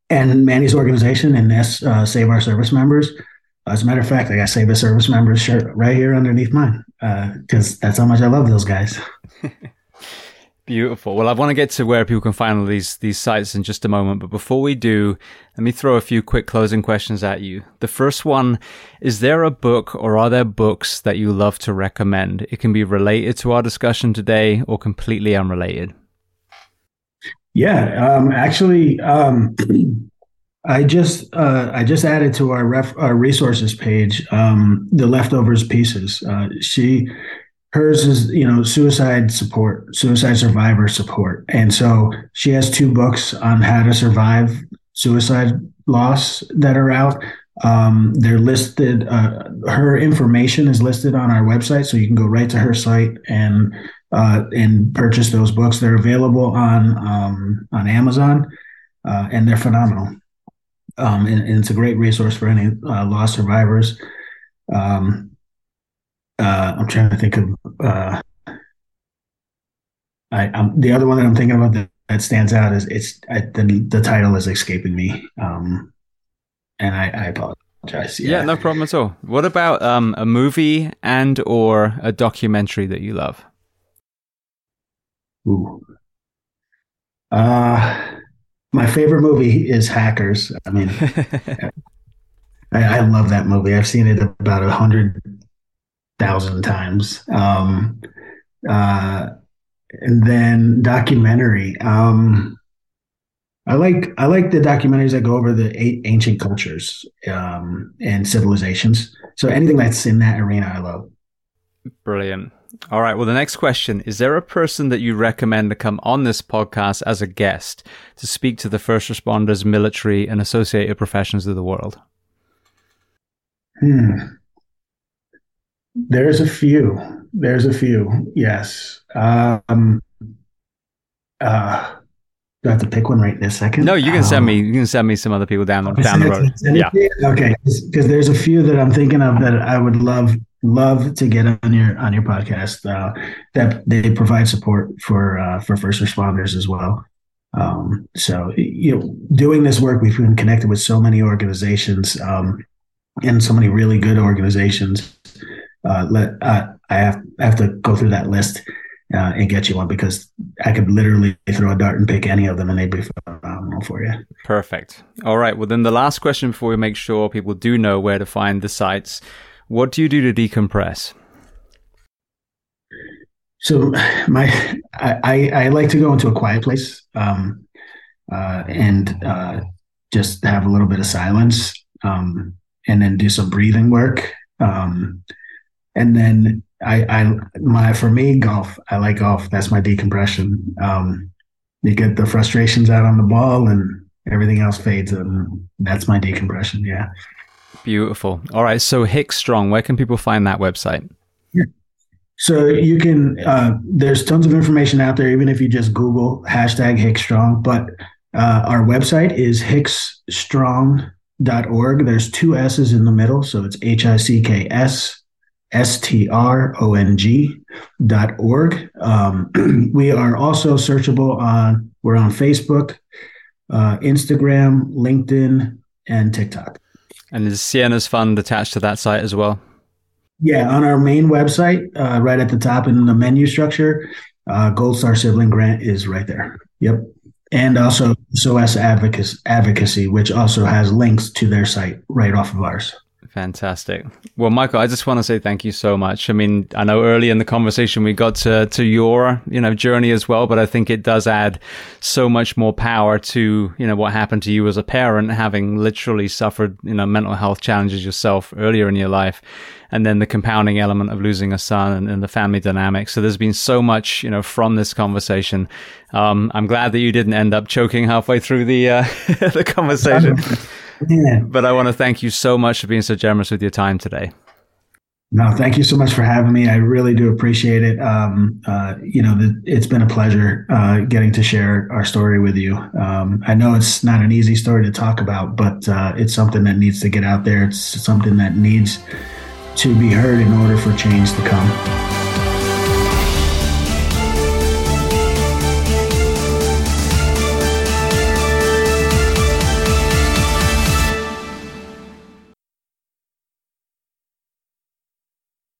And Manny's organization and this uh, Save Our Service Members. As a matter of fact, I got Save Our Service Members shirt right here underneath mine because uh, that's how much I love those guys. [LAUGHS] Beautiful. Well, I want to get to where people can find all these these sites in just a moment, but before we do, let me throw a few quick closing questions at you. The first one, is there a book or are there books that you love to recommend? It can be related to our discussion today or completely unrelated. Yeah, um, actually um, I just uh, I just added to our ref, our resources page um, the leftovers pieces. Uh, she hers is you know suicide support suicide survivor support. And so she has two books on how to survive suicide loss that are out. Um, they're listed uh, her information is listed on our website so you can go right to her site and uh, and purchase those books. They're available on um, on amazon uh, and they're phenomenal. Um, and, and, it's a great resource for any uh, loss survivors. Um, uh, I'm trying to think of uh, I, I'm, the other one that I'm thinking about that, that stands out is it's I, the the title is escaping me, um, and I, I apologize. Yeah. yeah. no problem at all. What about um, a movie and or a documentary that you love? Ooh, uh, my favorite movie is Hackers. I mean, [LAUGHS] I, I love that movie. I've seen it about a hundred thousand times. Um, uh, and then documentary. Um, I like I like the documentaries that go over the eight ancient cultures um, and civilizations. So anything that's in that arena, I love. Brilliant. All right. Well, the next question is there a person that you recommend to come on this podcast as a guest to speak to the first responders, military, and associated professions of the world? Hmm. There's a few. There's a few. Yes. Um, uh, do I have to pick one right in this second? No, you can send me. You can send me some other people down the down the road. Yeah. Okay. Because there's a few that I'm thinking of that I would love love to get on your on your podcast. Uh, that they provide support for uh, for first responders as well. Um, so you know, doing this work, we've been connected with so many organizations um, and so many really good organizations uh, let uh, I have I have to go through that list uh, and get you one because I could literally throw a dart and pick any of them and they'd be phenomenal for you. Perfect. All right. Well, then the last question before we make sure people do know where to find the sites: What do you do to decompress? So my I, I, I like to go into a quiet place um, uh, and uh, just have a little bit of silence um, and then do some breathing work. Um, and then I, I my for me golf. I like golf. That's my decompression. Um, you get the frustrations out on the ball, and everything else fades, and that's my decompression. Yeah. Beautiful. All right. So Hicks Strong, where can people find that website? Yeah. So you can. Uh, there's tons of information out there, even if you just Google hashtag Hicks Strong. But uh, our website is hicksstrong.org. There's two S's in the middle, so it's H I C K S S-T-R-O-N-G dot org. Um, [CLEARS THROAT] we are also searchable on, we're on Facebook, uh, Instagram, LinkedIn, and TikTok. And is Sienna's Fund attached to that site as well? Yeah, on our main website, uh, right at the top in the menu structure, uh, Gold Star Sibling Grant is right there. Yep. And also SOS Advocacy, Advocacy, which also has links to their site right off of ours. Fantastic. Well, Michael, I just want to say thank you so much. I mean, I know early in the conversation we got to, to your, you know, journey as well, but I think it does add so much more power to, you know, what happened to you as a parent, having literally suffered, you know, mental health challenges yourself earlier in your life. And then the compounding element of losing a son and, and the family dynamic. So there's been so much, you know, from this conversation. Um, I'm glad that you didn't end up choking halfway through the, uh, [LAUGHS] the conversation. [LAUGHS] Yeah. But I want to thank you so much for being so generous with your time today. No, thank you so much for having me. I really do appreciate it. Um, uh, you know, the, it's been a pleasure uh, getting to share our story with you. Um, I know it's not an easy story to talk about, but uh, it's something that needs to get out there. It's something that needs to be heard in order for change to come.